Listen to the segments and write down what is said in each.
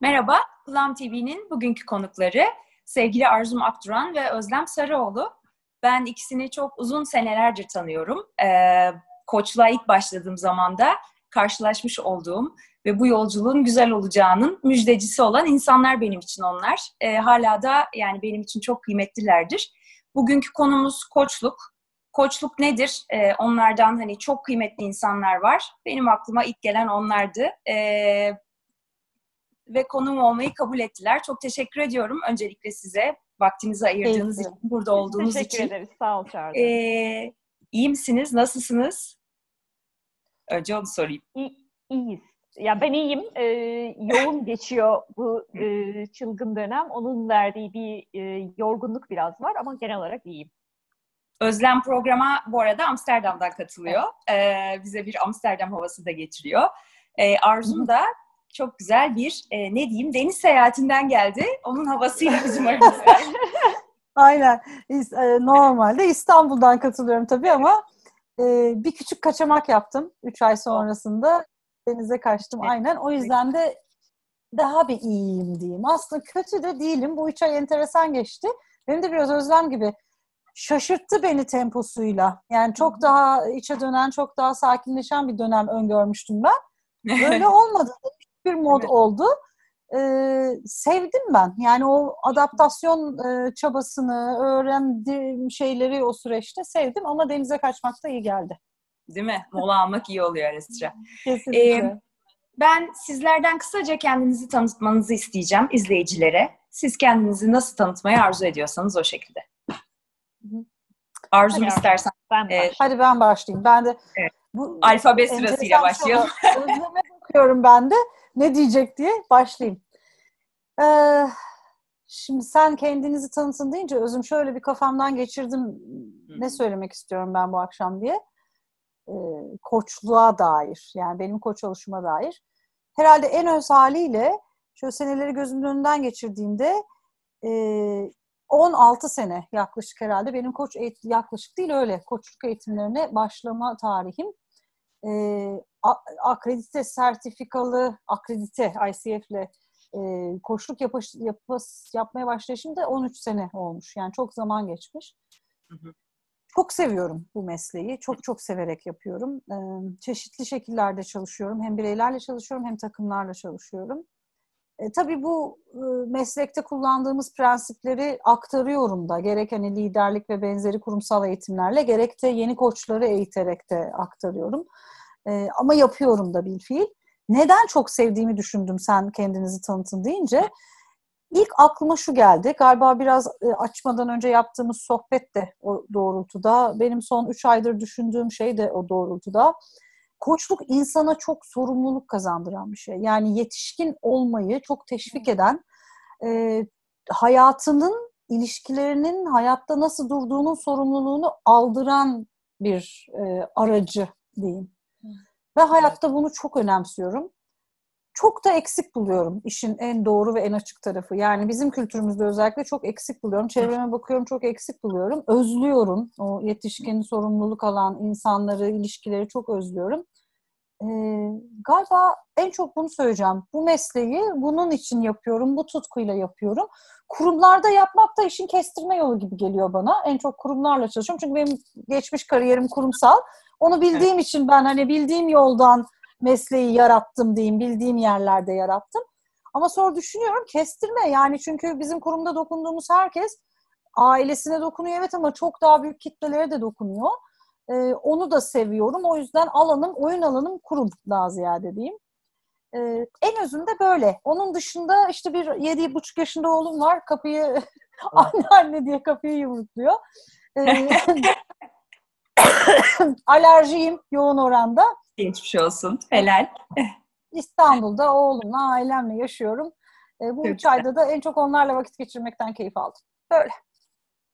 Merhaba, Plum TV'nin bugünkü konukları sevgili Arzum Akduran ve Özlem Sarıoğlu. Ben ikisini çok uzun senelerdir tanıyorum. Ee, koçluğa ilk başladığım zaman da karşılaşmış olduğum ve bu yolculuğun güzel olacağının müjdecisi olan insanlar benim için onlar. Ee, hala da yani benim için çok kıymetlilerdir. Bugünkü konumuz koçluk. Koçluk nedir? Ee, onlardan hani çok kıymetli insanlar var. Benim aklıma ilk gelen onlardı. Ee, ve konum olmayı kabul ettiler. Çok teşekkür ediyorum öncelikle size vaktinizi ayırdığınız Keyifli. için, burada olduğunuz Teşekkür için. ederiz. Sağ ol Çağrı. Ee, iyi misiniz? Nasılsınız? Önce onu sorayım. İyi, iyiyiz. Ya ben iyiyim. Ee, yoğun geçiyor bu e, çılgın dönem. Onun verdiği bir e, yorgunluk biraz var ama genel olarak iyiyim. Özlem programa bu arada Amsterdam'dan katılıyor. Ee, bize bir Amsterdam havası da getiriyor. Ee, Arzum da çok güzel bir e, ne diyeyim deniz seyahatinden geldi. Onun havasıyla bizim aramızda. Aynen. E, Normalde İstanbul'dan katılıyorum tabii ama e, bir küçük kaçamak yaptım 3 ay sonrasında. Denize kaçtım aynen. O yüzden de daha bir iyiyim diyeyim. Aslında kötü de değilim. Bu 3 ay enteresan geçti. Benim de biraz Özlem gibi şaşırttı beni temposuyla. Yani çok daha içe dönen, çok daha sakinleşen bir dönem öngörmüştüm ben. Böyle olmadı. Bir mod Evet. oldu. Ee, sevdim ben. Yani o adaptasyon e, çabasını, öğrendiğim şeyleri o süreçte sevdim ama denize kaçmak da iyi geldi. Değil mi? Mola almak iyi oluyor ara sıra. Kesinlikle. Ee, Ben sizlerden kısaca kendinizi tanıtmanızı isteyeceğim izleyicilere. Siz kendinizi nasıl tanıtmayı arzu ediyorsanız o şekilde. Arzum Hadi istersen Ben başlayayım. Hadi ben başlayayım. Ben de Evet. bu alfabe sırasıyla başlayalım. Özleme bakıyorum ben de. Ne diyecek diye başlayayım. Ee, şimdi sen kendinizi tanıtın deyince Özüm şöyle bir kafamdan geçirdim. Ne söylemek istiyorum ben bu akşam diye. Ee, koçluğa dair. Yani benim koç oluşuma dair. Herhalde en öz haliyle şöyle seneleri gözümün önünden geçirdiğimde e, 16 sene yaklaşık herhalde benim koç eğit- yaklaşık değil öyle koçluk eğitimlerine başlama tarihim. E, akredite sertifikalı akredite ICF ile e, koçluk yapış, yapas, yapmaya başlayışım da 13 sene olmuş. Yani çok zaman geçmiş. Hı hı. Çok seviyorum bu mesleği. Çok çok severek yapıyorum. E, çeşitli şekillerde çalışıyorum. Hem bireylerle çalışıyorum hem takımlarla çalışıyorum. E, tabii bu e, meslekte kullandığımız prensipleri aktarıyorum da. Gerek hani liderlik ve benzeri kurumsal eğitimlerle gerek de yeni koçları eğiterek de aktarıyorum. E, ama yapıyorum da bir fiil. Neden çok sevdiğimi düşündüm sen kendinizi tanıtın deyince. İlk aklıma şu geldi. Galiba biraz e, açmadan önce yaptığımız sohbet de o doğrultuda. Benim son 3 aydır düşündüğüm şey de o doğrultuda. Koçluk insana çok sorumluluk kazandıran bir şey. Yani yetişkin olmayı çok teşvik eden, e, hayatının, ilişkilerinin hayatta nasıl durduğunun sorumluluğunu aldıran bir e, aracı diyeyim. Ve hayatta bunu çok önemsiyorum. Çok da eksik buluyorum işin en doğru ve en açık tarafı. Yani bizim kültürümüzde özellikle çok eksik buluyorum. Çevreme bakıyorum çok eksik buluyorum. Özlüyorum. O yetişkin sorumluluk alan insanları, ilişkileri çok özlüyorum. Ee, galiba en çok bunu söyleyeceğim. Bu mesleği bunun için yapıyorum, bu tutkuyla yapıyorum. Kurumlarda yapmak da işin kestirme yolu gibi geliyor bana. En çok kurumlarla çalışıyorum. Çünkü benim geçmiş kariyerim kurumsal. Onu bildiğim için ben hani bildiğim yoldan mesleği yarattım diyeyim, bildiğim yerlerde yarattım. Ama sonra düşünüyorum kestirme yani çünkü bizim kurumda dokunduğumuz herkes ailesine dokunuyor evet ama çok daha büyük kitlelere de dokunuyor. Ee, onu da seviyorum. O yüzden alanım, oyun alanım kurum daha ziyade diyeyim. Ee, en özünde böyle. Onun dışında işte bir yedi buçuk yaşında oğlum var. Kapıyı anne anne diye kapıyı yumrukluyor. Ee, alerjiyim yoğun oranda. Geçmiş olsun. Helal. İstanbul'da oğlumla, ailemle yaşıyorum. Ee, bu Çok üç güzel. ayda da en çok onlarla vakit geçirmekten keyif aldım. Böyle.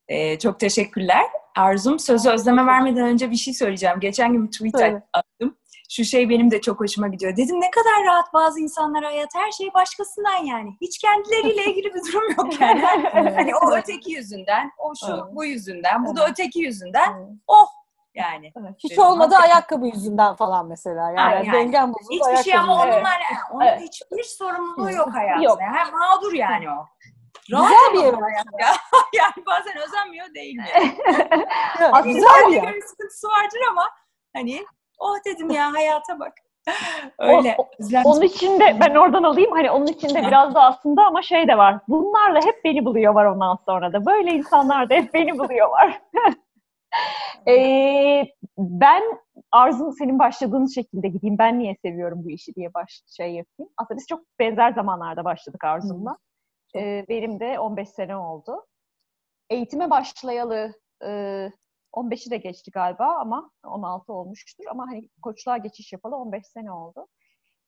Ee, çok teşekkürler. Arzum sözü Özlem'e vermeden önce bir şey söyleyeceğim. Geçen gün bir tweet Söyle. attım. Şu şey benim de çok hoşuma gidiyor. Dedim ne kadar rahat bazı insanlar hayat. Her şey başkasından yani. Hiç kendileriyle ilgili bir durum yok yani. Evet. hani o öteki yüzünden, o şu Evet. bu yüzünden, bu da Evet. öteki yüzden. Evet. Oh Yani. Hiç Dedim, olmadı hakikaten. ayakkabı yüzünden falan mesela. Yani, Yani, dengem bozuldu Hiçbir şey ama yüzünden. onunla onun Evet. hiçbir sorumluluğu yok hayatında. Yok. Hem mağdur yani o. Güzel bir ama aslında. ya. yani bazen özenmiyor değil mi? Aslında Güzel bir yer. sıkıntısı vardır ama hani oh dedim ya hayata bak. Öyle. O- Özlem- Onun için de ben oradan alayım. Hani onun için de biraz da aslında ama şey de var. Bunlarla hep beni buluyor var ondan sonra da. Böyle insanlar da hep beni buluyor var. Ee, ben Arzum senin başladığın şekilde gideyim. Ben niye seviyorum bu işi diye baş şey yapayım. Aslında biz çok benzer zamanlarda başladık Arzum'la. Ee, benim de 15 sene oldu. Eğitime başlayalı e, 15'i de geçti galiba ama 16 olmuştur. Ama hani koçluğa geçiş yapalı 15 sene oldu.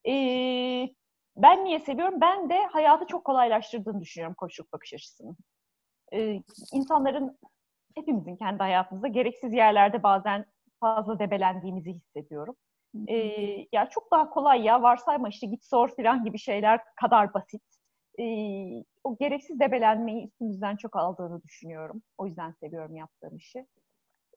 Ee, ben niye seviyorum? Ben de hayatı çok kolaylaştırdığını düşünüyorum koçluk bakış açısının. Ee, insanların, hepimizin kendi hayatımızda gereksiz yerlerde bazen fazla debelendiğimizi hissediyorum. Ee, ya çok daha kolay ya varsayma işte git sor falan gibi şeyler kadar basit. Ee, o gereksiz debelenmeyi üstümüzden çok aldığını düşünüyorum. O yüzden seviyorum yaptığım işi.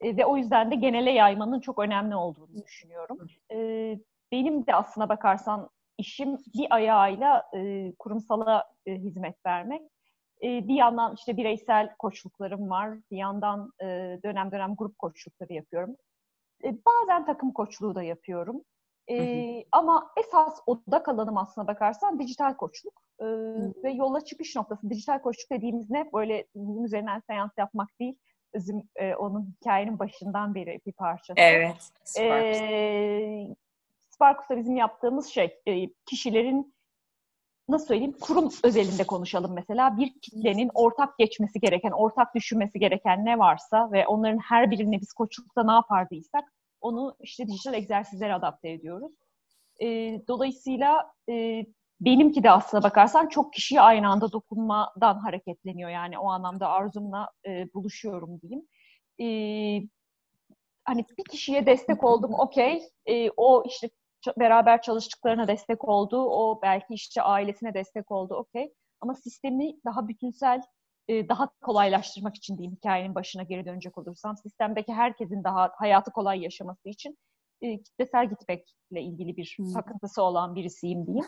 Ee, ve o yüzden de genele yaymanın çok önemli olduğunu düşünüyorum. Ee, benim de aslına bakarsan işim bir ayağıyla e, kurumsala e, hizmet vermek. E, bir yandan işte bireysel koçluklarım var. Bir yandan e, dönem dönem grup koçlukları yapıyorum. E, bazen takım koçluğu da yapıyorum. E, Ama esas odak alanım aslına bakarsan dijital koçluk. E, ve yola çıkış noktası dijital koçluk dediğimiz ne? Böyle bunun üzerinden seans yapmak değil. Bizim e, onun hikayenin başından beri bir parçası. Evet. Süper. Ee, Sparkus'ta bizim yaptığımız şey e, kişilerin nasıl söyleyeyim kurum özelinde konuşalım mesela bir kitlenin ortak geçmesi gereken, ortak düşünmesi gereken ne varsa ve onların her birine biz koçlukta ne yapardıysak onu işte dijital egzersizlere adapte ediyoruz. Ee, dolayısıyla e, benimki de aslına bakarsan çok kişiye aynı anda dokunmadan hareketleniyor. Yani o anlamda arzumla e, buluşuyorum diyeyim. Ee, hani bir kişiye destek oldum okey. Ee, o işte beraber çalıştıklarına destek oldu. O belki işte ailesine destek oldu okey. Ama sistemi daha bütünsel, e, daha kolaylaştırmak için diyeyim hikayenin başına geri dönecek olursam. Sistemdeki herkesin daha hayatı kolay yaşaması için e, kitlesel gitmekle ilgili bir Hmm. takıntısı olan birisiyim diyeyim.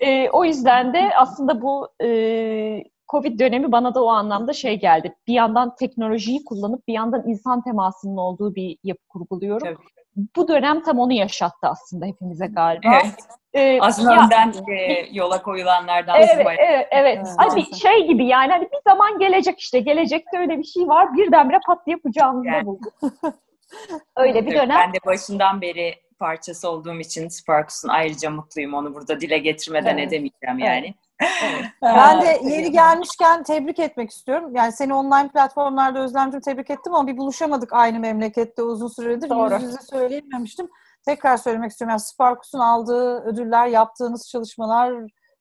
E, o yüzden de aslında bu e, Covid dönemi bana da o anlamda şey geldi. Bir yandan teknolojiyi kullanıp bir yandan insan temasının olduğu bir yapı kurguluyorum. Tabii. Bu dönem tam onu yaşattı aslında hepimize galiba. Evet. Ee, Aslında ya- önden e, yola koyulanlardan Evet, bayağı- evet, evet. Evet, Hani bir şey gibi yani hani bir zaman gelecek işte. Gelecekte öyle bir şey var. Birdenbire pat diye kucağımızda Yani. bulduk. öyle bir dönem. Ben de başından beri parçası olduğum için Sparkus'un ayrıca mutluyum. Onu burada dile getirmeden Evet. edemeyeceğim yani. Evet. Ben de yeri gelmişken tebrik etmek istiyorum. Yani seni online platformlarda Özlemciğim tebrik ettim ama bir buluşamadık aynı memlekette uzun süredir. Doğru. Yüz yüze söyleyememiştim. Tekrar söylemek istiyorum. Yani Sparkus'un aldığı ödüller, yaptığınız çalışmalar,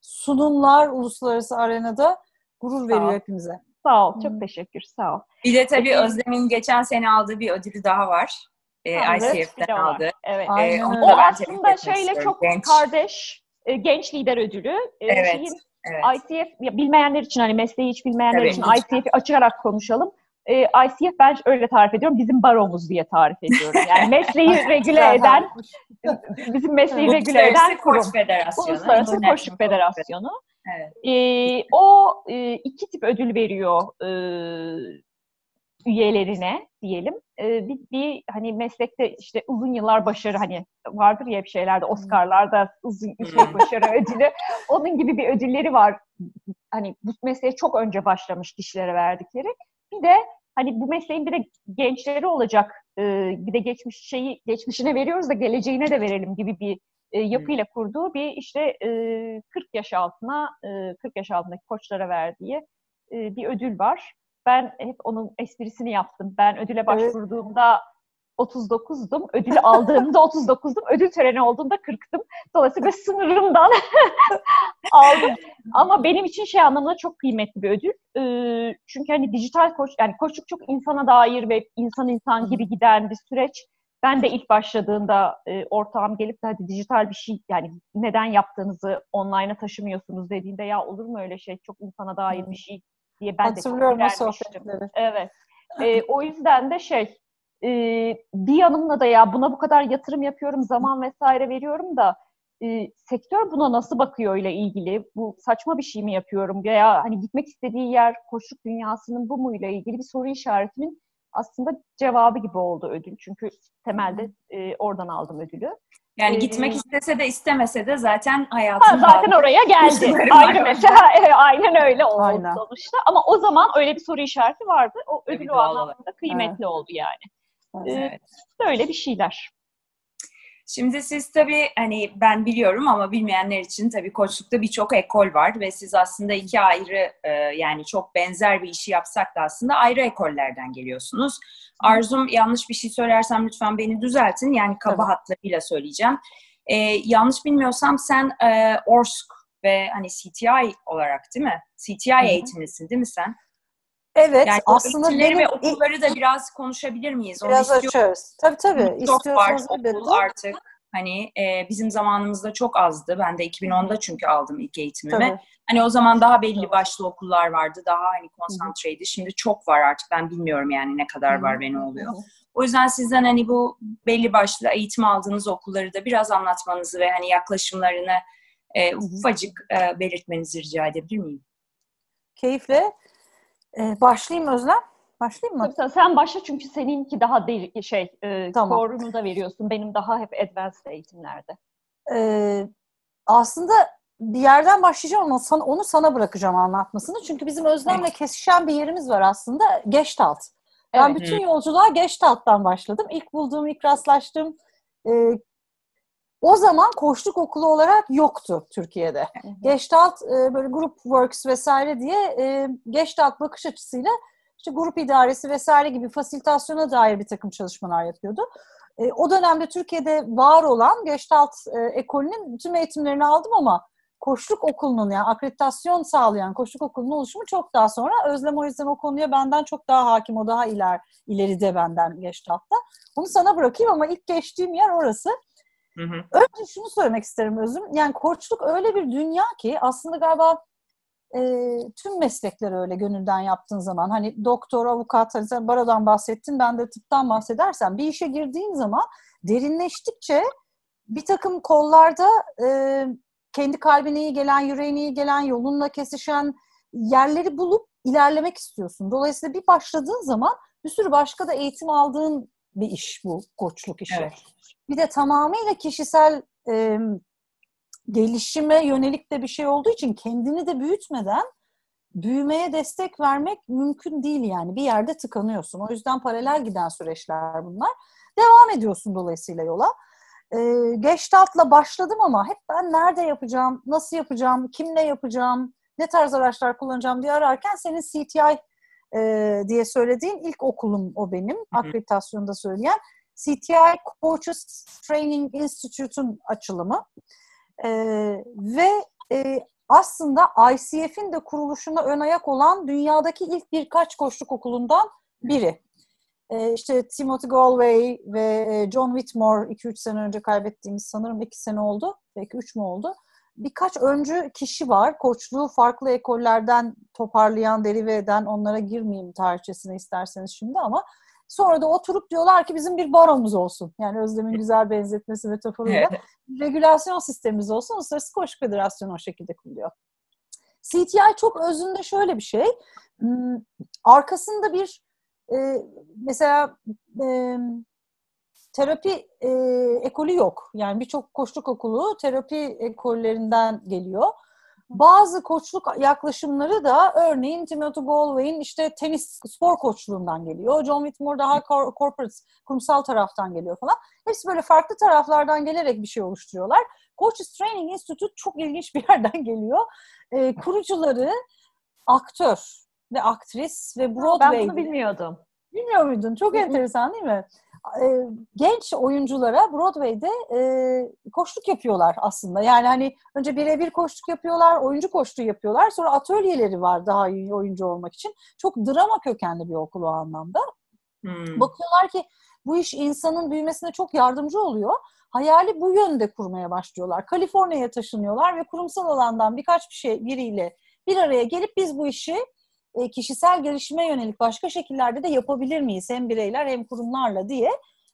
sunumlar uluslararası arenada gurur Sağ veriyor ol. hepimize. Sağ ol. Çok Hmm. teşekkür. Sağ ol. Bir de tabii Peki. Özlem'in geçen sene aldığı bir ödülü daha var. E, Evet, ICF'den aldı. Evet. Ee, da O aslında istiyorum. çok Genç. kardeş. e, Genç lider ödülü. E, Evet. şeyin Evet. ICF, ya bilmeyenler için hani mesleği hiç bilmeyenler Tabii, için. ICF'i açarak konuşalım. Ee, ICF ben öyle tarif ediyorum. Bizim baromuz diye tarif ediyorum. Yani mesleği regüle eden, bizim mesleği regüle eden kurum. Koç Federasyonu. Uluslararası Koçluk Federasyonu. Evet. Ee, o e, iki tip ödül veriyor e, üyelerine diyelim. Ee, bir, bir hani meslekte işte uzun yıllar başarı hani vardır ya bir şeylerde Oscar'larda uzun şey Hmm. başarı ödülü. Onun gibi bir ödülleri var. Hani bu mesleğe çok önce başlamış kişilere verdikleri. Bir de hani bu mesleğin bir de gençleri olacak. e, bir de geçmiş şeyi geçmişine veriyoruz da geleceğine de verelim gibi bir e, yapıyla kurduğu bir işte e, 40 yaş altına e, 40 yaş altındaki koçlara verdiği e, bir ödül var. Ben hep onun esprisini yaptım. Ben ödüle başvurduğumda 39'dum. Ödülü aldığımda 39'dum. Ödül töreni olduğunda 40'tım. Dolayısıyla sınırımdan aldım. Ama benim için şey anlamında çok kıymetli bir ödül. Ee, çünkü hani dijital koç, yani koçluk çok insana dair ve insan insan gibi giden bir süreç. Ben de ilk başladığında e, ortağım gelip de hadi dijital bir şey yani neden yaptığınızı online'a taşımıyorsunuz dediğinde ya olur mu öyle şey çok insana dair bir şey diye ben de Hatırlıyorum o direnmiştim. sohbetleri. Evet. Ee, o yüzden de şey e, bir yanımla da ya buna bu kadar yatırım yapıyorum, zaman vesaire veriyorum da e, sektör buna nasıl bakıyor ile ilgili? Bu saçma bir şey mi yapıyorum veya hani gitmek istediği yer koşuk dünyasının bu mu ile ilgili bir soru işaretinin aslında cevabı gibi oldu ödül. Çünkü temelde e, oradan aldım ödülü. Yani gitmek istese de istemese de zaten hayatında... Ha, zaten oraya geldi. Aynı mesela aynen öyle oldu aynen. sonuçta. Ama o zaman öyle bir soru işareti vardı. O ödül evet, o anlamda kıymetli evet. oldu yani. Evet. Ee, böyle bir şeyler. Şimdi siz tabii hani ben biliyorum ama bilmeyenler için tabii koçlukta birçok ekol var ve siz aslında iki ayrı e, yani çok benzer bir işi yapsak da aslında ayrı ekollerden geliyorsunuz. Arzum yanlış bir şey söylersem lütfen beni düzeltin. Yani kaba tabii. hatlarıyla söyleyeceğim. E, yanlış bilmiyorsam sen e, ORSK ve hani CTI olarak değil mi? CTI Hı-hı. eğitimlisin değil mi sen? Evet, yani aslında benim ve okulları da biraz konuşabilir miyiz? Onu biraz açıyoruz. Tabii tabii. Çok var okul artık. Hani e, bizim zamanımızda çok azdı. Ben de 2010'da çünkü aldım ilk eğitimimi. Tabii. Hani o zaman daha belli başlı okullar vardı. Daha hani konsantreydi. Şimdi çok var artık. Ben bilmiyorum yani ne kadar var ve ne oluyor. O yüzden sizden hani bu belli başlı eğitim aldığınız okulları da biraz anlatmanızı ve hani yaklaşımlarını e, ufacık e, belirtmenizi rica edebilir miyim? Keyifle. Ee, başlayayım Özlem. Başlayayım mı? Tabii, sen başla çünkü seninki daha değil, şey, e, tamam. core'unu da veriyorsun. Benim daha hep advanced eğitimlerde. Ee, aslında bir yerden başlayacağım ama sana, onu sana bırakacağım anlatmasını. Çünkü bizim Özlem'le evet. kesişen bir yerimiz var aslında. Gestalt. Ben evet. bütün yolculuğa Gestalt'tan başladım. İlk bulduğum, ilk rastlaştığım e, o zaman koçluk okulu olarak yoktu Türkiye'de. Hı hı. Gestalt e, böyle group works vesaire diye e, Gestalt bakış açısıyla işte grup idaresi vesaire gibi fasilitasyona dair bir takım çalışmalar yapıyordu. E, o dönemde Türkiye'de var olan Gestalt e, ekolünün tüm eğitimlerini aldım ama koçluk okulunun yani akreditasyon sağlayan koçluk okulunun oluşumu çok daha sonra. Özlem o yüzden o konuya benden çok daha hakim, o daha iler, ileride benden Gestalt'ta. Onu sana bırakayım ama ilk geçtiğim yer orası. Hı hı. Önce şunu söylemek isterim Özüm. Yani koçluk öyle bir dünya ki aslında galiba e, tüm meslekleri öyle gönülden yaptığın zaman hani doktor, avukat, hani sen barodan bahsettin ben de tıptan bahsedersem bir işe girdiğin zaman derinleştikçe bir takım kollarda e, kendi kalbine iyi gelen, yüreğine iyi gelen, yolunla kesişen yerleri bulup ilerlemek istiyorsun. Dolayısıyla bir başladığın zaman bir sürü başka da eğitim aldığın bir iş bu koçluk işi. Evet. Bir de tamamıyla kişisel e, gelişime yönelik de bir şey olduğu için kendini de büyütmeden büyümeye destek vermek mümkün değil yani. Bir yerde tıkanıyorsun. O yüzden paralel giden süreçler bunlar. Devam ediyorsun dolayısıyla yola. Ee, Gestalt'la başladım ama hep ben nerede yapacağım, nasıl yapacağım, kimle yapacağım, ne tarz araçlar kullanacağım diye ararken senin CTI e, diye söylediğin ilk okulum o benim. Akreditasyonda söyleyen. CTI Coaches Training Institute'un açılımı. E, ve e, aslında ICF'in de kuruluşuna ön ayak olan dünyadaki ilk birkaç koçluk okulundan biri. E, işte Timothy Galway ve John Whitmore 2-3 sene önce kaybettiğimiz sanırım 2 sene oldu. Belki 3 mü oldu? Birkaç öncü kişi var. Koçluğu farklı ekollerden toparlayan, derive eden onlara girmeyeyim tarihçesine isterseniz şimdi ama Sonra da oturup diyorlar ki bizim bir baromuz olsun. Yani Özlem'in güzel benzetmesi metaforuyla. Evet. Regülasyon sistemimiz olsun. Uluslararası Koşu Federasyonu o şekilde kuruluyor. CTI çok özünde şöyle bir şey. Hmm, arkasında bir e, mesela e, terapi e, ekolü yok. Yani birçok koçluk okulu terapi ekollerinden geliyor. Bazı koçluk yaklaşımları da örneğin Timothy Galway'in işte tenis spor koçluğundan geliyor. John Whitmore daha corporate, kurumsal taraftan geliyor falan. Hepsi böyle farklı taraflardan gelerek bir şey oluşturuyorlar. Coaches Training Institute çok ilginç bir yerden geliyor. E, kurucuları aktör ve aktris ve Broadway. Ben bunu bilmiyordum. Bilmiyor muydun? Çok enteresan değil mi? E, genç oyunculara Broadway'de e, koşluk yapıyorlar aslında. Yani hani önce birebir koşluk yapıyorlar, oyuncu koştuğu yapıyorlar. Sonra atölyeleri var daha iyi oyuncu olmak için. Çok drama kökenli bir okul o anlamda. Hmm. Bakıyorlar ki bu iş insanın büyümesine çok yardımcı oluyor. Hayali bu yönde kurmaya başlıyorlar. Kaliforniya'ya taşınıyorlar ve kurumsal alandan birkaç bir şey biriyle bir araya gelip biz bu işi e, kişisel gelişime yönelik başka şekillerde de yapabilir miyiz hem bireyler hem kurumlarla diye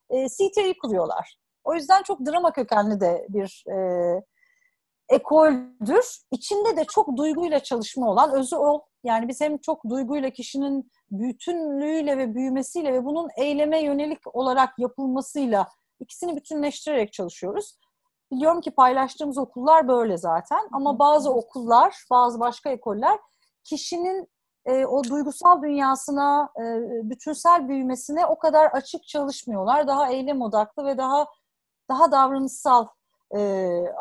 e, CTA'yı kuruyorlar. O yüzden çok drama kökenli de bir e, ekoldür. İçinde de çok duyguyla çalışma olan özü o. Yani biz hem çok duyguyla kişinin bütünlüğüyle ve büyümesiyle ve bunun eyleme yönelik olarak yapılmasıyla ikisini bütünleştirerek çalışıyoruz. Biliyorum ki paylaştığımız okullar böyle zaten ama bazı okullar, bazı başka ekoller kişinin e, o duygusal dünyasına, e, bütünsel büyümesine o kadar açık çalışmıyorlar. Daha eylem odaklı ve daha daha davranışsal e,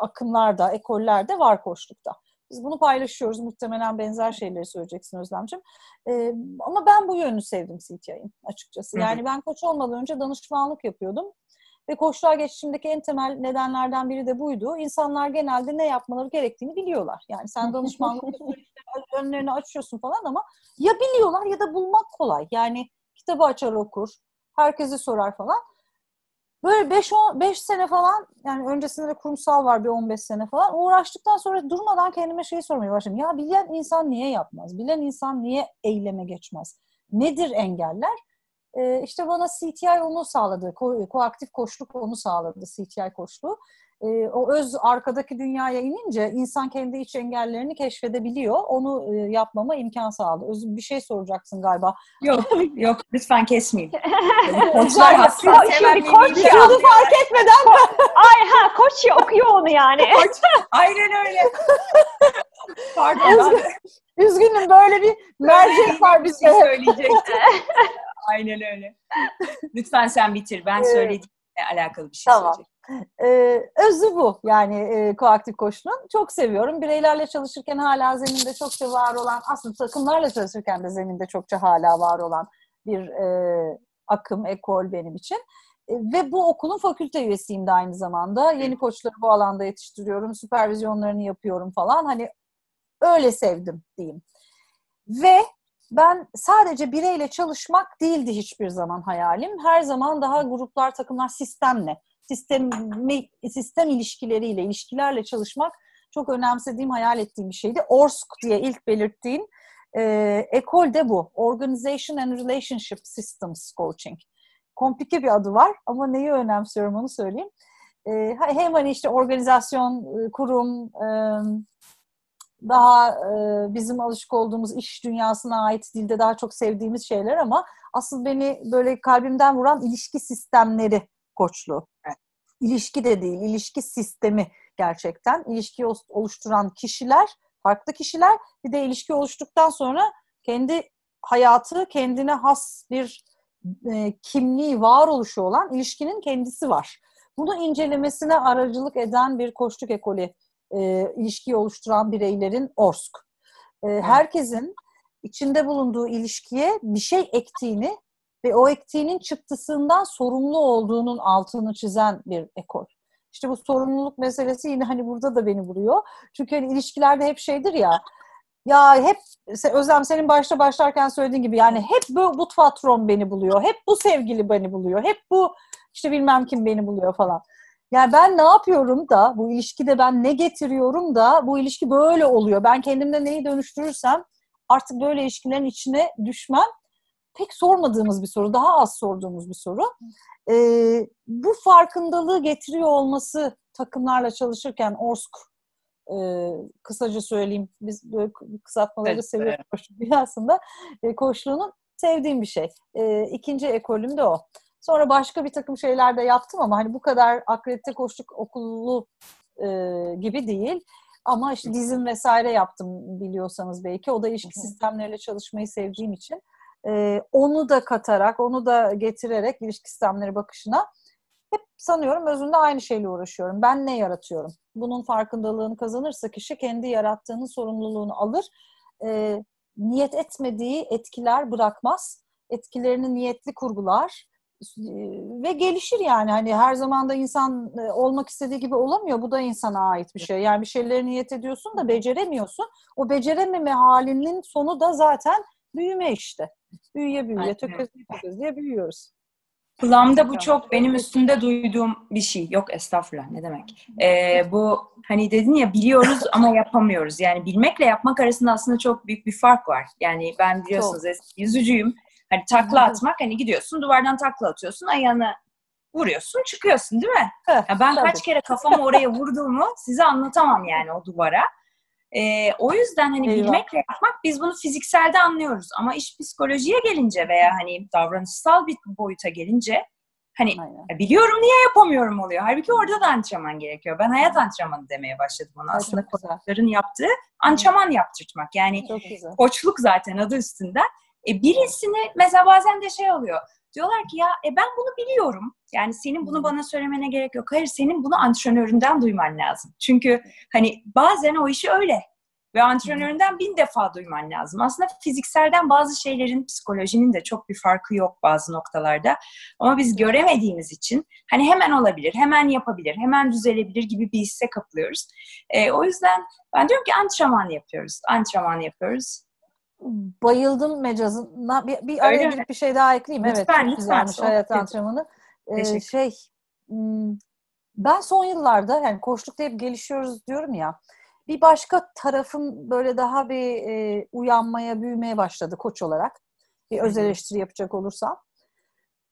akımlarda, ekollerde var koçlukta. Biz bunu paylaşıyoruz. Muhtemelen benzer şeyleri söyleyeceksin Özlemciğim. E, ama ben bu yönünü sevdim CTI'nin açıkçası. Yani ben koç olmadan önce danışmanlık yapıyordum. Ve koçluğa geçişimdeki en temel nedenlerden biri de buydu. İnsanlar genelde ne yapmaları gerektiğini biliyorlar. Yani sen danışmanlık önlerini açıyorsun falan ama ya biliyorlar ya da bulmak kolay. Yani kitabı açar okur, herkese sorar falan. Böyle 5 5 sene falan yani öncesinde de kurumsal var bir 15 sene falan uğraştıktan sonra durmadan kendime şeyi sormaya başladım. Ya bilen insan niye yapmaz? Bilen insan niye eyleme geçmez? Nedir engeller? Ee, işte bana CTI onu sağladı. Ko- koaktif koçluk onu sağladı CTI koçluğu e, o öz arkadaki dünyaya inince insan kendi iç engellerini keşfedebiliyor. Onu e, yapmama imkan sağladı. Öz bir şey soracaksın galiba. Yok, yok lütfen kesmeyin. Koçlar hakkında hemen koç ya. Onu fark etmeden Ay ha koç ya okuyor onu yani. Koç, aynen öyle. Pardon. Üzgün, üzgünüm böyle bir mercek var bizde. Şey söyleyecektim. aynen öyle. Lütfen sen bitir. Ben söylediğimle alakalı bir şey tamam. söyleyeceğim. Ee, özü bu yani e, koaktif koşunun. Çok seviyorum. Bireylerle çalışırken hala zeminde çokça var olan, aslında takımlarla çalışırken de zeminde çokça hala var olan bir e, akım, ekol benim için. E, ve bu okulun fakülte üyesiyim de aynı zamanda. Yeni koçları bu alanda yetiştiriyorum, süpervizyonlarını yapıyorum falan. Hani öyle sevdim diyeyim. Ve ben sadece bireyle çalışmak değildi hiçbir zaman hayalim. Her zaman daha gruplar, takımlar, sistemle sistem sistem ilişkileriyle, ilişkilerle çalışmak çok önemsediğim, hayal ettiğim bir şeydi. ORSC diye ilk belirttiğim e, ekol de bu. Organization and Relationship Systems Coaching. Komplike bir adı var ama neyi önemsiyorum onu söyleyeyim. E, hem hani işte organizasyon, e, kurum, e, daha e, bizim alışık olduğumuz iş dünyasına ait dilde daha çok sevdiğimiz şeyler ama asıl beni böyle kalbimden vuran ilişki sistemleri koçluğu. İlişki de değil, ilişki sistemi gerçekten. İlişki oluşturan kişiler, farklı kişiler bir de ilişki oluştuktan sonra kendi hayatı, kendine has bir e, kimliği, varoluşu olan ilişkinin kendisi var. Bunu incelemesine aracılık eden bir koçluk ekolü, e, ilişkiyi oluşturan bireylerin ORSK. E, herkesin içinde bulunduğu ilişkiye bir şey ektiğini ve o ektiğinin çıktısından sorumlu olduğunun altını çizen bir ekol. İşte bu sorumluluk meselesi yine hani burada da beni vuruyor. Çünkü hani ilişkilerde hep şeydir ya, ya hep Özlem senin başta başlarken söylediğin gibi yani hep bu, bu patron beni buluyor, hep bu sevgili beni buluyor, hep bu işte bilmem kim beni buluyor falan. Yani ben ne yapıyorum da bu ilişkide ben ne getiriyorum da bu ilişki böyle oluyor. Ben kendimde neyi dönüştürürsem artık böyle ilişkilerin içine düşmem pek sormadığımız bir soru, daha az sorduğumuz bir soru. E, bu farkındalığı getiriyor olması takımlarla çalışırken ORSK e, kısaca söyleyeyim. Biz böyle kısaltmaları evet, seviyoruz evet. aslında. E, koçluğunun sevdiğim bir şey. E, ikinci ekolüm de o. Sonra başka bir takım şeyler de yaptım ama hani bu kadar akredite koçluk okulu e, gibi değil. Ama işte dizim vesaire yaptım biliyorsanız belki. O da ilişki sistemleriyle çalışmayı sevdiğim için e, onu da katarak, onu da getirerek ilişki sistemleri bakışına hep sanıyorum özünde aynı şeyle uğraşıyorum. Ben ne yaratıyorum? Bunun farkındalığını kazanırsa kişi kendi yarattığının sorumluluğunu alır. E, niyet etmediği etkiler bırakmaz. Etkilerini niyetli kurgular ve gelişir yani. Hani her zaman da insan olmak istediği gibi olamıyor. Bu da insana ait bir şey. Yani bir şeyleri niyet ediyorsun da beceremiyorsun. O becerememe halinin sonu da zaten büyüme işte. Büyüye büyüye, tökezleye tökezleye büyüyoruz. Kulağımda bu çok benim üstünde duyduğum bir şey. Yok estağfurullah ne demek. Ee, bu hani dedin ya biliyoruz ama yapamıyoruz. Yani bilmekle yapmak arasında aslında çok büyük bir fark var. Yani ben biliyorsunuz yüzücüyüm. Hani takla atmak hani gidiyorsun duvardan takla atıyorsun ayağını vuruyorsun çıkıyorsun değil mi? Ya ben kaç kere kafamı oraya vurduğumu size anlatamam yani o duvara. Ee, o yüzden hani Eyvah. bilmekle yapmak biz bunu fizikselde anlıyoruz ama iş psikolojiye gelince veya hani davranışsal bir boyuta gelince hani Aynen. biliyorum niye yapamıyorum oluyor. Halbuki orada da antrenman gerekiyor. Ben hayat antrenmanı demeye başladım ona. Ay, Aslında koçların yaptığı antrenman yaptırtmak. Yani koçluk zaten adı üstünden. E birisini mesela bazen de şey oluyor. Diyorlar ki ya e ben bunu biliyorum. Yani senin bunu bana söylemene gerek yok. Hayır senin bunu antrenöründen duyman lazım. Çünkü hani bazen o işi öyle. Ve antrenöründen bin defa duyman lazım. Aslında fizikselden bazı şeylerin psikolojinin de çok bir farkı yok bazı noktalarda. Ama biz göremediğimiz için hani hemen olabilir, hemen yapabilir, hemen düzelebilir gibi bir hisse kapılıyoruz. E, o yüzden ben diyorum ki antrenman yapıyoruz. Antrenman yapıyoruz. Bayıldım mecazına. Bir, bir araya girip bir şey daha ekleyeyim. Evet, Lütfen, çok lütfen. güzelmiş hayat antrenmanı. Ee, şey, hmm, ben son yıllarda yani koçlukta hep gelişiyoruz diyorum ya. Bir başka tarafım böyle daha bir e, uyanmaya, büyümeye başladı koç olarak. Bir öz eleştiri yapacak olursam.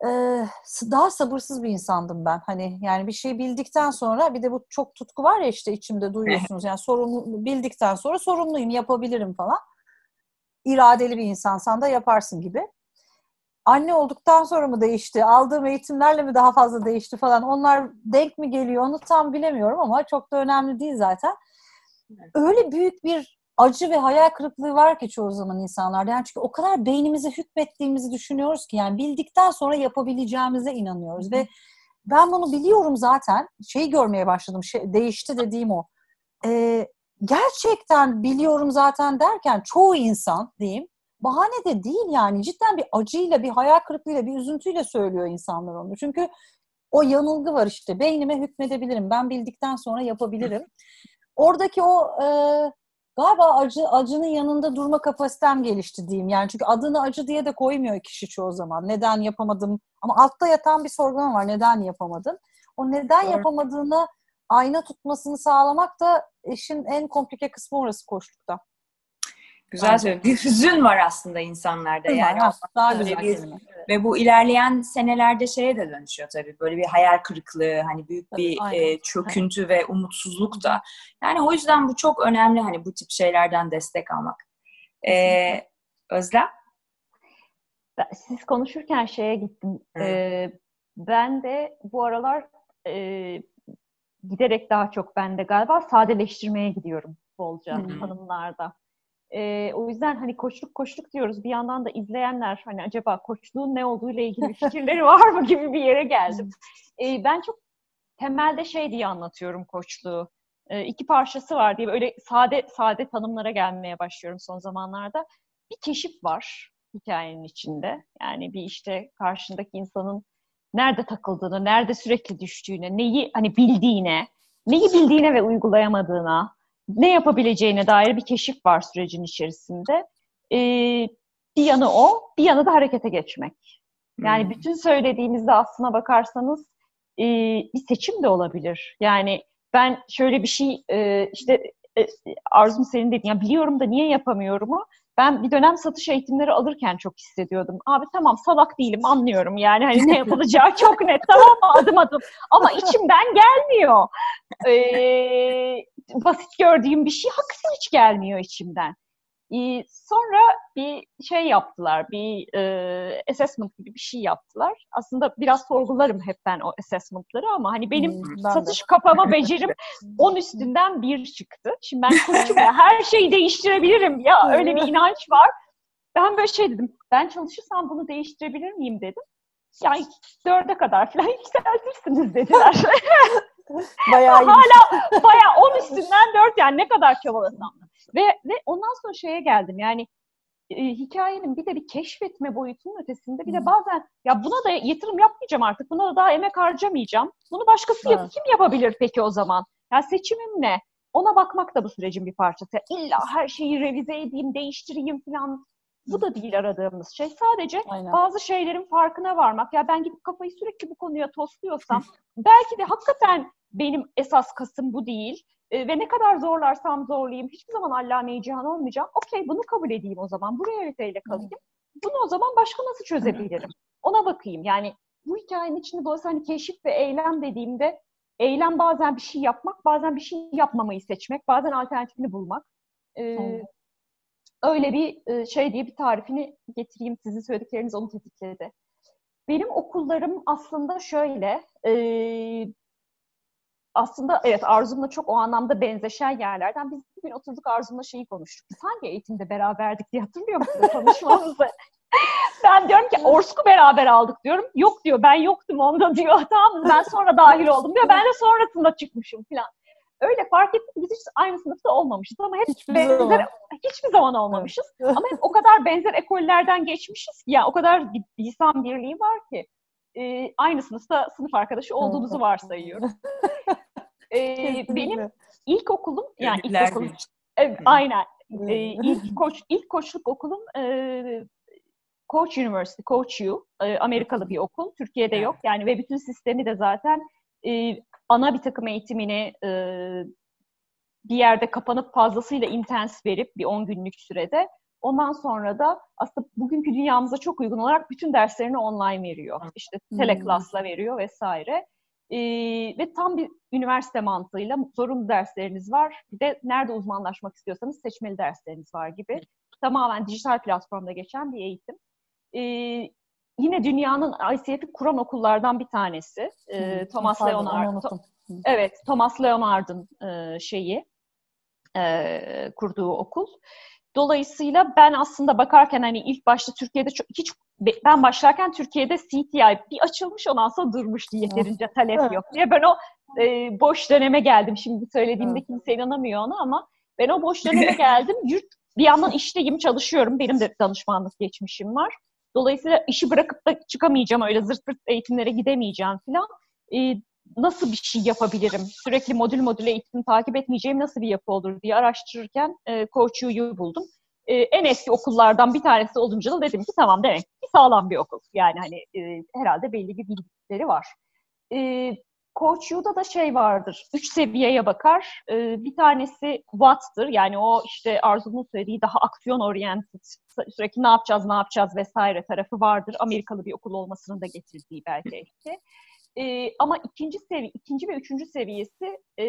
Ee, daha sabırsız bir insandım ben. Hani yani bir şey bildikten sonra bir de bu çok tutku var ya işte içimde duyuyorsunuz. Yani sorumlu bildikten sonra sorumluyum, yapabilirim falan. İradeli bir insansan da yaparsın gibi. Anne olduktan sonra mı değişti? Aldığım eğitimlerle mi daha fazla değişti falan? Onlar denk mi geliyor? Onu tam bilemiyorum ama çok da önemli değil zaten. Öyle büyük bir acı ve hayal kırıklığı var ki çoğu zaman insanlarda. Yani çünkü o kadar beynimize hükmettiğimizi düşünüyoruz ki yani bildikten sonra yapabileceğimize inanıyoruz ve ben bunu biliyorum zaten. Şeyi görmeye başladım. Şey, değişti dediğim o. Ee, gerçekten biliyorum zaten derken çoğu insan diyeyim bahane de değil yani cidden bir acıyla bir hayal kırıklığıyla bir üzüntüyle söylüyor insanlar onu. Çünkü o yanılgı var işte beynime hükmedebilirim ben bildikten sonra yapabilirim. Oradaki o e, galiba acı acının yanında durma kapasitem gelişti diyeyim. Yani çünkü adını acı diye de koymuyor kişi çoğu zaman. Neden yapamadım? Ama altta yatan bir sorgulama var. Neden yapamadım? O neden Doğru. Ayna tutmasını sağlamak da işin en komplike kısmı orası koştukta. Güzel söyledin. Bir hüzün var aslında insanlarda. Yani Ha, daha güzel bir-. Ve bu ilerleyen senelerde şeye de dönüşüyor tabii. Böyle bir hayal kırıklığı, hani büyük Tabii, bir aynen. e, çöküntü ve umutsuzluk da. Yani o yüzden bu çok önemli hani bu tip şeylerden destek almak. Ee, Özlem? Ben- Siz konuşurken şeye gittim. Hı. Ee, ben de bu aralar e, giderek daha çok ben de galiba sadeleştirmeye gidiyorum bolca Hı. hanımlarda. Ee, o yüzden hani koçluk koçluk diyoruz. Bir yandan da izleyenler hani acaba koçluğun ne olduğuyla ilgili fikirleri var mı gibi bir yere geldim. Ee, ben çok temelde şey diye anlatıyorum koçluğu. Ee, iki parçası var diye böyle sade sade tanımlara gelmeye başlıyorum son zamanlarda. Bir keşif var hikayenin içinde. Yani bir işte karşındaki insanın nerede takıldığını, nerede sürekli düştüğüne, neyi hani bildiğine, neyi bildiğine ve uygulayamadığına, ne yapabileceğine dair bir keşif var sürecin içerisinde. Ee, bir yanı o, bir yanı da harekete geçmek. Yani Hmm. bütün söylediğimizde aslına bakarsanız e, bir seçim de olabilir. Yani ben şöyle bir şey e, işte e, Arzum senin dediğin, ya biliyorum da niye yapamıyorumu ben bir dönem satış eğitimleri alırken çok hissediyordum. Abi tamam salak değilim anlıyorum yani hani ne yapılacağı çok net tamam mı adım adım ama içimden gelmiyor. Ee, basit gördüğüm bir şey hakikaten hiç gelmiyor içimden. Ee, sonra bir şey yaptılar, bir e, assessment gibi bir şey yaptılar. Aslında biraz sorgularım hep ben o assessment'ları ama hani benim Hmm, ben de. satış kapama becerim 10 üstünden bir çıktı. Şimdi ben koçum ya her şeyi değiştirebilirim ya öyle bir inanç var. Ben böyle şey dedim, ben çalışırsam bunu değiştirebilir miyim dedim. Yani dörde kadar falan yükseltirsiniz dediler. Bayağı iyi. Hala bayağı 10 üstünden 4 yani ne kadar çabalasam. Ve, ve ondan sonra şeye geldim yani e, hikayenin bir de bir keşfetme boyutunun ötesinde bir de bazen ya buna da yatırım yapmayacağım artık. Buna da daha emek harcamayacağım. Bunu başkası yap- kim yapabilir peki o zaman? Ya seçimim ne? Ona bakmak da bu sürecin bir parçası. İlla her şeyi revize edeyim, değiştireyim falan. Bu da değil aradığımız şey. Sadece Aynen. bazı şeylerin farkına varmak. Ya ben gidip kafayı sürekli bu konuya tosluyorsam belki de hakikaten benim esas kasım bu değil. E, ve ne kadar zorlarsam zorlayayım hiçbir zaman Allame Cihan olmayacağım. Okey bunu kabul edeyim o zaman. Bu realiteyle kalayım. Bunu o zaman başka nasıl çözebilirim? Ona bakayım. Yani bu hikayenin içinde dolayısıyla hani keşif ve eylem dediğimde eylem bazen bir şey yapmak, bazen bir şey yapmamayı seçmek, bazen alternatifini bulmak. Ee, öyle bir e, şey diye bir tarifini getireyim. Sizin söyledikleriniz onu tetikledi. Benim okullarım aslında şöyle, e, aslında evet Arzum'la çok o anlamda benzeşen yerlerden. Biz bir gün oturduk Arzum'la şeyi konuştuk. Biz hangi eğitimde beraberdik diye hatırlıyor musunuz konuşmamızı? ben diyorum ki Orsk'u beraber aldık diyorum. Yok diyor ben yoktum onda diyor. Tamam ben sonra dahil oldum diyor. Ben de sonrasında çıkmışım falan. Öyle fark ettik biz hiç aynı sınıfta olmamışız ama hep hiçbir benzer zaman. hiçbir zaman olmamışız. ama hep o kadar benzer ekollerden geçmişiz ki yani o kadar lisan birliği var ki e, aynı sınıfta sınıf arkadaşı olduğumuzu varsayıyorum. e, benim ilk okulum yani ilk okulum evet, aynen e, ilk koç ilk koçluk okulum e, Coach University, Coach U, e, Amerikalı bir okul. Türkiye'de yok. Yani ve bütün sistemi de zaten e, ana bir takım eğitimini e, bir yerde kapanıp fazlasıyla intens verip bir 10 günlük sürede ondan sonra da aslında bugünkü dünyamıza çok uygun olarak bütün derslerini online veriyor. İşte teleklasla veriyor vesaire. Ee, ve tam bir üniversite mantığıyla zorunlu dersleriniz var. Bir de nerede uzmanlaşmak istiyorsanız seçmeli dersleriniz var gibi. Tamamen dijital platformda geçen bir eğitim e, yine dünyanın ICF'i kuran okullardan bir tanesi. E, Thomas Leonard. Evet, Thomas Leonard'ın e, şeyi e, kurduğu okul. Dolayısıyla ben aslında bakarken hani ilk başta Türkiye'de çok, hiç ben başlarken Türkiye'de CTI bir açılmış ondan sonra durmuştu yeterince talep yok diye. Ben o e, boş döneme geldim. Şimdi söylediğimde kimse inanamıyor ona ama ben o boş döneme geldim. Yurt bir yandan işteyim, çalışıyorum. Benim de danışmanlık geçmişim var. Dolayısıyla işi bırakıp da çıkamayacağım, öyle zırt pırt eğitimlere gidemeyeceğim falan. E, nasıl bir şey yapabilirim? Sürekli modül modül eğitim takip etmeyeceğim nasıl bir yapı olur diye araştırırken e, Coach U'yu buldum. E, en eski okullardan bir tanesi olunca da dedim ki tamam demek ki sağlam bir okul. Yani hani e, herhalde belli bir bildikleri var. E, Coach U'da da şey vardır. Üç seviyeye bakar. Ee, bir tanesi what'tır. Yani o işte Arzu'nun söylediği daha aksiyon oriented, sürekli ne yapacağız, ne yapacağız vesaire tarafı vardır. Amerikalı bir okul olmasının da getirdiği belki. Ee, ama ikinci sevi, ikinci ve üçüncü seviyesi e,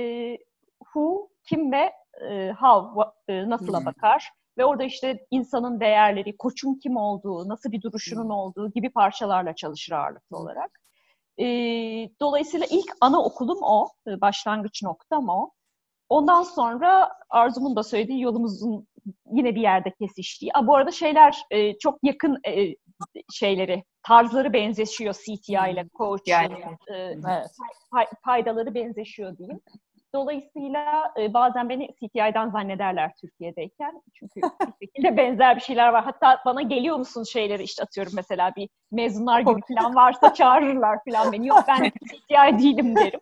who, kim ve e, how, e, nasıla bakar. Ve orada işte insanın değerleri, koçun kim olduğu, nasıl bir duruşunun olduğu gibi parçalarla çalışır ağırlıklı olarak. E, dolayısıyla ilk ana okulum o, e, başlangıç noktam o. Ondan sonra Arzum'un da söylediği yolumuzun yine bir yerde kesiştiği. A, bu arada şeyler e, çok yakın e, şeyleri, tarzları benzeşiyor CTI ile Coach. Yani, e, evet. Faydaları benzeşiyor diyeyim. Dolayısıyla e, bazen beni CTI'den zannederler Türkiye'deyken. Çünkü bir şekilde benzer bir şeyler var. Hatta bana geliyor musun şeyleri işte atıyorum mesela bir mezunlar gibi falan varsa çağırırlar falan beni. Yok ben CTI değilim derim.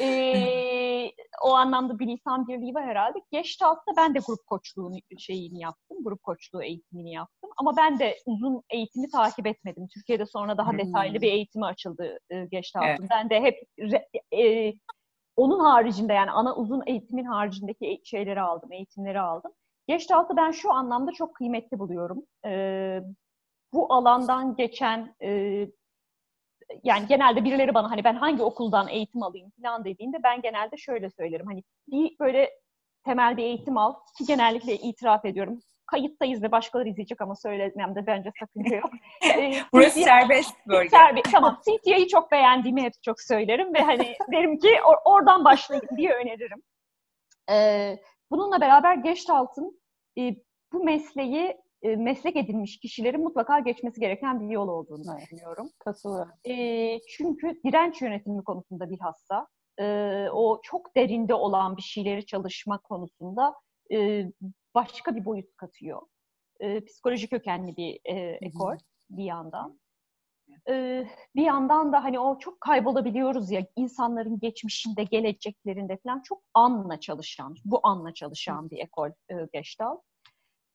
E, o anlamda bir lisan birliği var herhalde. Geçtalt'ta ben de grup koçluğunu şeyini yaptım. Grup koçluğu eğitimini yaptım. Ama ben de uzun eğitimi takip etmedim. Türkiye'de sonra daha detaylı bir eğitimi açıldı e, Geçtalt'ın. Evet. Ben de hep e, onun haricinde yani ana uzun eğitimin haricindeki şeyleri aldım, eğitimleri aldım. Geçtaltı ben şu anlamda çok kıymetli buluyorum. Ee, bu alandan geçen e, yani genelde birileri bana hani ben hangi okuldan eğitim alayım falan dediğinde ben genelde şöyle söylerim. Hani bir böyle temel bir eğitim al ki genellikle itiraf ediyorum kayıttayız ve başkaları izleyecek ama söylememde bence sakınca yok. Ee, Burası serbest bölge. Serbest, tamam. CTA'yı çok beğendiğimi hep çok söylerim ve hani derim ki or- oradan başlayın diye öneririm. Ee, bununla beraber Gestalt'ın e, bu mesleği e, meslek edinmiş kişilerin mutlaka geçmesi gereken bir yol olduğunu evet. düşünüyorum. Katılıyorum. E, çünkü direnç yönetimi konusunda bilhassa e, o çok derinde olan bir şeyleri çalışma konusunda e, başka bir boyut katıyor. E, psikoloji kökenli bir e, ekol bir yandan. E, bir yandan da hani o çok kaybolabiliyoruz ya insanların geçmişinde, geleceklerinde falan çok anla çalışan, bu anla çalışan bir ekol e, Gestalt.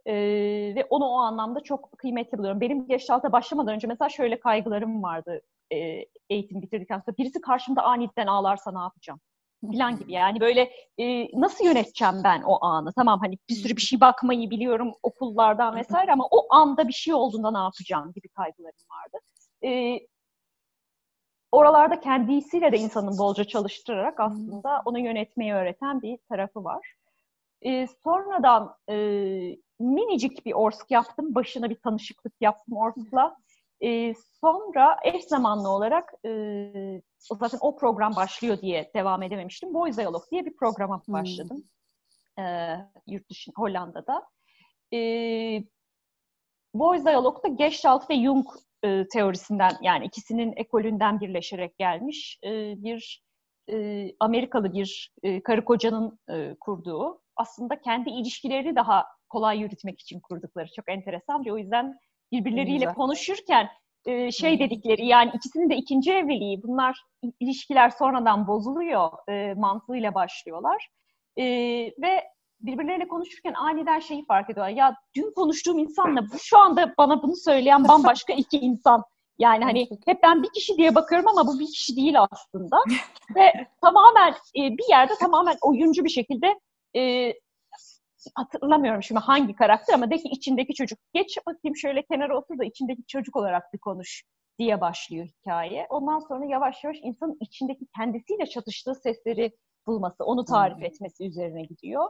Ee, ve onu o anlamda çok kıymetli buluyorum. Benim Gestalt'a başlamadan önce mesela şöyle kaygılarım vardı e, eğitim bitirdikten sonra. Birisi karşımda aniden ağlarsa ne yapacağım? Falan gibi yani böyle e, nasıl yöneteceğim ben o anı? Tamam hani bir sürü bir şey bakmayı biliyorum okullardan vesaire ama o anda bir şey olduğunda ne yapacağım gibi kaygılarım vardı. E, oralarda kendisiyle de insanın bolca çalıştırarak aslında onu yönetmeyi öğreten bir tarafı var. E, sonradan e, minicik bir ORSK yaptım. Başına bir tanışıklık yaptım ORSK'la. E, sonra eş zamanlı olarak e, zaten o program başlıyor diye devam edememiştim. Boys Dialog diye bir programa başladım. Hmm. E, yurt dışı Hollanda'da. E, Boys Dialog'da Gestalt ve Jung e, teorisinden yani ikisinin ekolünden birleşerek gelmiş e, bir e, Amerikalı bir e, karı kocanın e, kurduğu aslında kendi ilişkileri daha kolay yürütmek için kurdukları çok enteresan. O yüzden birbirleriyle Güzel. konuşurken e, şey dedikleri yani ikisinin de ikinci evliliği bunlar ilişkiler sonradan bozuluyor e, mantığıyla başlıyorlar. E, ve birbirleriyle konuşurken aniden şeyi fark ediyorlar. Ya dün konuştuğum insanla bu şu anda bana bunu söyleyen bambaşka iki insan. Yani hani hep ben bir kişi diye bakıyorum ama bu bir kişi değil aslında. Ve tamamen e, bir yerde tamamen oyuncu bir şekilde e, hatırlamıyorum şimdi hangi karakter ama de ki içindeki çocuk. Geç bakayım şöyle kenara otur da içindeki çocuk olarak bir konuş diye başlıyor hikaye. Ondan sonra yavaş yavaş insanın içindeki kendisiyle çatıştığı sesleri bulması, onu tarif etmesi üzerine gidiyor.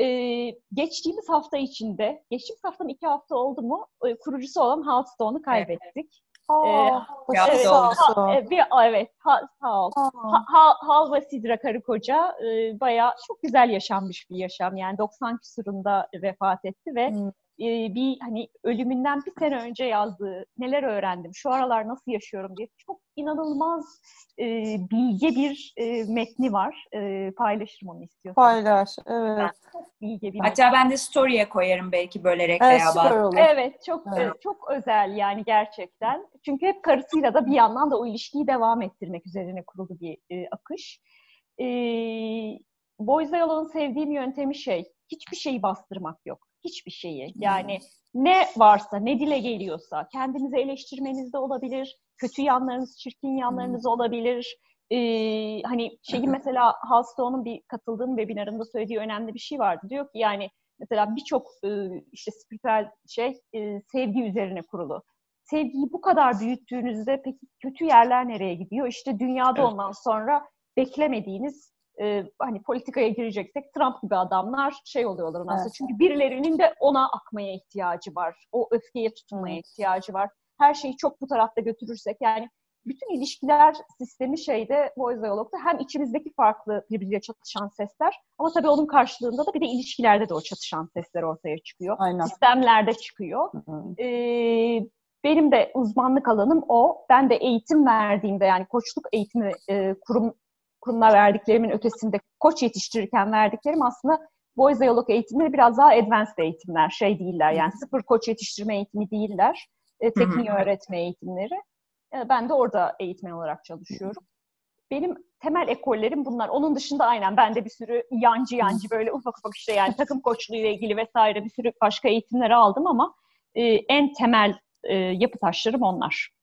Ee, geçtiğimiz hafta içinde, geçtiğimiz haftanın iki hafta oldu mu, kurucusu olan Hal Stone'u kaybettik. Aa, ee, evet, ha, e, bir, evet, ha, sağ ol. Ha, ha, Hal ve Sidra karı koca e, bayağı çok güzel yaşanmış bir yaşam. Yani 90 küsurunda vefat etti ve hmm e, bir hani ölümünden bir sene önce yazdığı neler öğrendim, şu aralar nasıl yaşıyorum diye çok inanılmaz e, bilge bir e, metni var. E, paylaşırım onu istiyorsan. Paylaş, evet. çok bilge bir Hatta metni. ben de story'e koyarım belki bölerek evet, veya bazı. Evet, çok evet. E, çok özel yani gerçekten. Çünkü hep karısıyla da bir yandan da o ilişkiyi devam ettirmek üzerine kurulu bir e, akış. E, Boys sevdiğim yöntemi şey, hiçbir şeyi bastırmak yok hiçbir şeyi. Yani ne varsa, ne dile geliyorsa kendinizi eleştirmeniz de olabilir, kötü yanlarınız, çirkin yanlarınız olabilir. Ee, hani şeyi mesela Halstone'un bir katıldığım webinarında söylediği önemli bir şey vardı. Diyor ki yani mesela birçok e, işte spiritüel şey e, sevgi üzerine kurulu. Sevgiyi bu kadar büyüttüğünüzde peki kötü yerler nereye gidiyor? İşte dünyada ondan sonra beklemediğiniz e, hani politikaya gireceksek Trump gibi adamlar şey oluyorlar aslında. Evet. Çünkü birilerinin de ona akmaya ihtiyacı var. O öfkeye tutunmaya evet. ihtiyacı var. Her şeyi çok bu tarafta götürürsek yani bütün ilişkiler sistemi şeyde Boys Dialog'da hem içimizdeki farklı birbiriyle çatışan sesler ama tabii onun karşılığında da bir de ilişkilerde de o çatışan sesler ortaya çıkıyor. Aynen. Sistemlerde çıkıyor. Ee, benim de uzmanlık alanım o. Ben de eğitim verdiğimde yani koçluk eğitimi e, kurum kurumlar verdiklerimin ötesinde koç yetiştirirken verdiklerim aslında Boys Diyalog eğitimleri biraz daha advanced eğitimler, şey değiller yani sıfır koç yetiştirme eğitimi değiller, e, tekniği öğretme eğitimleri. E, ben de orada eğitmen olarak çalışıyorum. Benim temel ekollerim bunlar. Onun dışında aynen ben de bir sürü yancı yancı böyle ufak ufak işte yani takım koçluğu ile ilgili vesaire bir sürü başka eğitimleri aldım ama e, en temel e, yapı taşlarım onlar.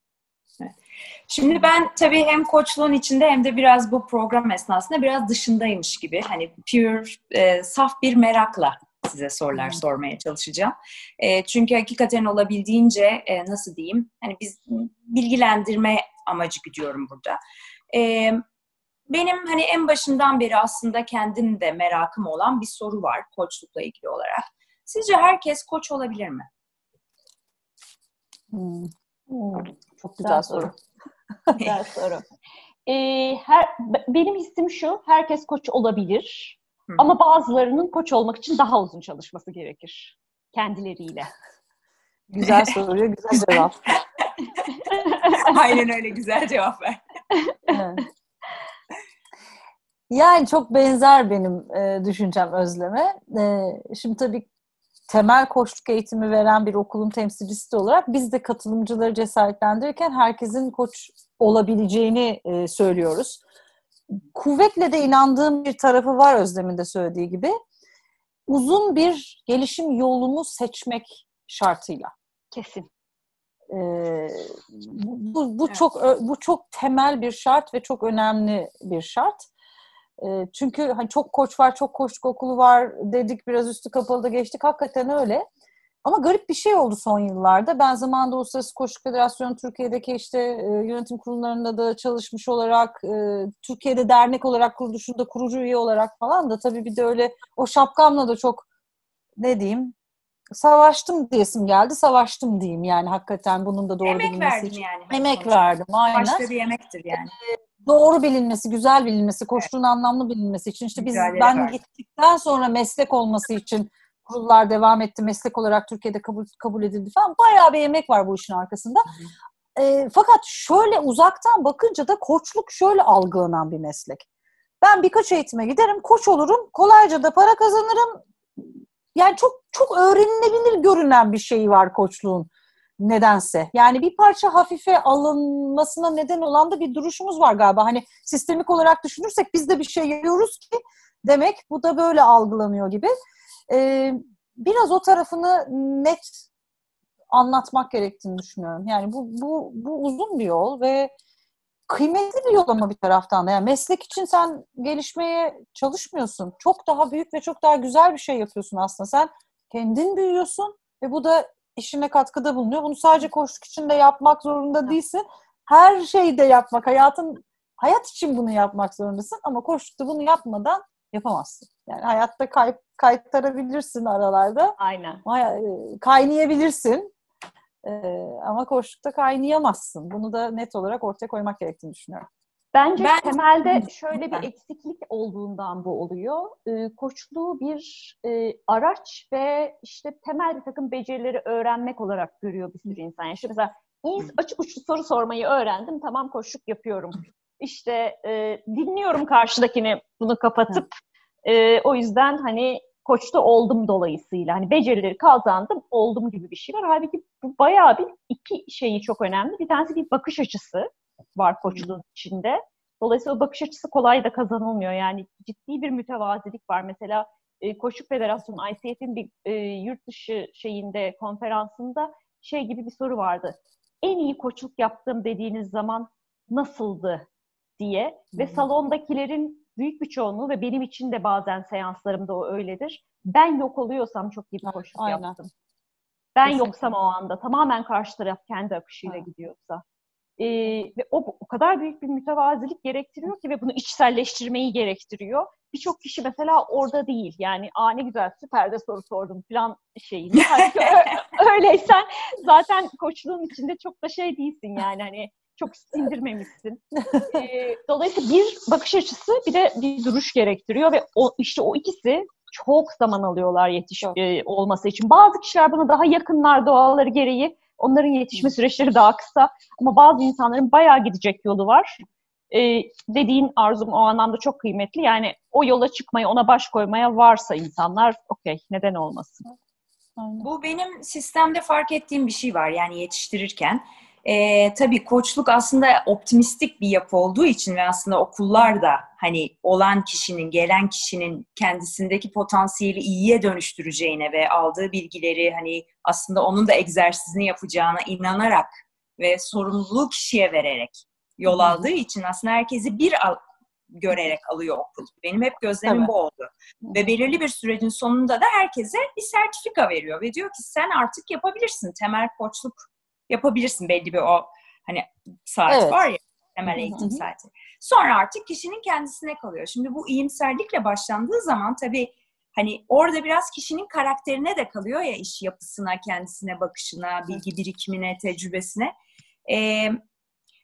Şimdi ben tabii hem koçluğun içinde hem de biraz bu program esnasında biraz dışındaymış gibi hani pure, e, saf bir merakla size sorular hmm. sormaya çalışacağım. E, çünkü hakikaten olabildiğince e, nasıl diyeyim hani biz bilgilendirme amacı gidiyorum burada. E, benim hani en başından beri aslında kendim de merakım olan bir soru var koçlukla ilgili olarak. Sizce herkes koç olabilir mi? Hmm. Hmm. Çok güzel, güzel soru. güzel soru. Ee, her, benim hissim şu, herkes koç olabilir. Hı. Ama bazılarının koç olmak için daha uzun çalışması gerekir. Kendileriyle. Güzel soruya güzel cevap. Aynen öyle güzel cevap ver. Yani çok benzer benim e, düşüncem Özlem'e. E, şimdi tabii temel koçluk eğitimi veren bir okulun temsilcisi olarak biz de katılımcıları cesaretlendirirken herkesin koç olabileceğini e, söylüyoruz. Kuvvetle de inandığım bir tarafı var Özlem'in de söylediği gibi. uzun bir gelişim yolunu seçmek şartıyla. Kesin. Ee, bu bu evet. çok bu çok temel bir şart ve çok önemli bir şart. Ee, çünkü hani çok koç var, çok koçluk okulu var dedik biraz üstü kapalı da geçtik. Hakikaten öyle. Ama garip bir şey oldu son yıllarda. Ben zamanında Uluslararası Koçluk Federasyonu Türkiye'deki işte e, yönetim kurullarında da çalışmış olarak, e, Türkiye'de dernek olarak kuruluşunda kurucu üye olarak falan da tabii bir de öyle o şapkamla da çok ne diyeyim savaştım diyesim geldi. Savaştım diyeyim yani hakikaten bunun da doğru emek bilinmesi için. yani. Emek verdim aynen. Başka bir yemektir yani. Doğru bilinmesi, güzel bilinmesi, koştuğun evet. anlamlı bilinmesi için işte biz Güzel ben gittikten sonra meslek olması için kurullar devam etti. Meslek olarak Türkiye'de kabul kabul edildi falan. Bayağı bir emek var bu işin arkasında. E, fakat şöyle uzaktan bakınca da koçluk şöyle algılanan bir meslek. Ben birkaç eğitime giderim, koç olurum, kolayca da para kazanırım. Yani çok çok öğrenilebilir görünen bir şey var koçluğun nedense. Yani bir parça hafife alınmasına neden olan da bir duruşumuz var galiba. Hani sistemik olarak düşünürsek biz de bir şey yapıyoruz ki demek bu da böyle algılanıyor gibi. Ee, biraz o tarafını net anlatmak gerektiğini düşünüyorum. Yani bu, bu, bu uzun bir yol ve kıymetli bir yol ama bir taraftan da. Yani meslek için sen gelişmeye çalışmıyorsun. Çok daha büyük ve çok daha güzel bir şey yapıyorsun aslında. Sen kendin büyüyorsun ve bu da işine katkıda bulunuyor. Bunu sadece koşuk için de yapmak zorunda değilsin. Her şeyde yapmak, hayatın hayat için bunu yapmak zorundasın ama koşukta bunu yapmadan yapamazsın. Yani hayatta kay, kaytarabilirsin aralarda. Aynen. E, kaynayabilirsin. Ee, ama koşukta kaynayamazsın. Bunu da net olarak ortaya koymak gerektiğini düşünüyorum. Bence ben, temelde şöyle bir eksiklik olduğundan bu oluyor. E, koçluğu bir e, araç ve işte temel bir takım becerileri öğrenmek olarak görüyor bir sürü insan. Yani işte mesela açık uçlu soru sormayı öğrendim. Tamam koçluk yapıyorum. İşte e, dinliyorum karşıdakini bunu kapatıp e, o yüzden hani koçta oldum dolayısıyla. Hani becerileri kazandım, oldum gibi bir şey var. Halbuki bu bayağı bir iki şeyi çok önemli. Bir tanesi bir bakış açısı var koçluğun içinde. Dolayısıyla o bakış açısı kolay da kazanılmıyor. Yani ciddi bir mütevazilik var. Mesela e, Koçluk Federasyonu, ICF'in bir e, yurt dışı şeyinde, konferansında şey gibi bir soru vardı. En iyi koçluk yaptım dediğiniz zaman nasıldı diye ve salondakilerin büyük bir çoğunluğu ve benim için de bazen seanslarımda o öyledir. Ben yok oluyorsam çok iyi bir koçluk Aynen. yaptım. Ben Kesinlikle. yoksam o anda tamamen karşı taraf kendi akışıyla ha. gidiyorsa. Ee, ve o, o kadar büyük bir mütevazilik gerektiriyor ki ve bunu içselleştirmeyi gerektiriyor. Birçok kişi mesela orada değil. Yani aa ne güzel süper de soru sordum falan şeyini. öyleysen zaten koçluğun içinde çok da şey değilsin yani hani çok sindirmemişsin. ee, dolayısıyla bir bakış açısı bir de bir duruş gerektiriyor ve o işte o ikisi çok zaman alıyorlar yetiş e, olması için. Bazı kişiler buna daha yakınlar doğalları gereği. Onların yetişme süreçleri daha kısa. Ama bazı insanların bayağı gidecek yolu var. Ee, dediğin arzum o anlamda çok kıymetli. Yani o yola çıkmaya, ona baş koymaya varsa insanlar okey neden olmasın. Bu benim sistemde fark ettiğim bir şey var yani yetiştirirken. E, tabii koçluk aslında optimistik bir yapı olduğu için ve aslında okullar da hani olan kişinin, gelen kişinin kendisindeki potansiyeli iyiye dönüştüreceğine ve aldığı bilgileri hani aslında onun da egzersizini yapacağına inanarak ve sorumluluğu kişiye vererek yol aldığı için aslında herkesi bir al görerek alıyor okul. Benim hep gözlemim evet. bu oldu. Ve belirli bir sürecin sonunda da herkese bir sertifika veriyor ve diyor ki sen artık yapabilirsin. Temel koçluk yapabilirsin belli bir o hani saat evet. var ya temel eğitim Hı-hı. saati. Sonra artık kişinin kendisine kalıyor. Şimdi bu iyimserlikle başlandığı zaman tabii hani orada biraz kişinin karakterine de kalıyor ya iş yapısına, kendisine bakışına, bilgi birikimine, tecrübesine. Ee,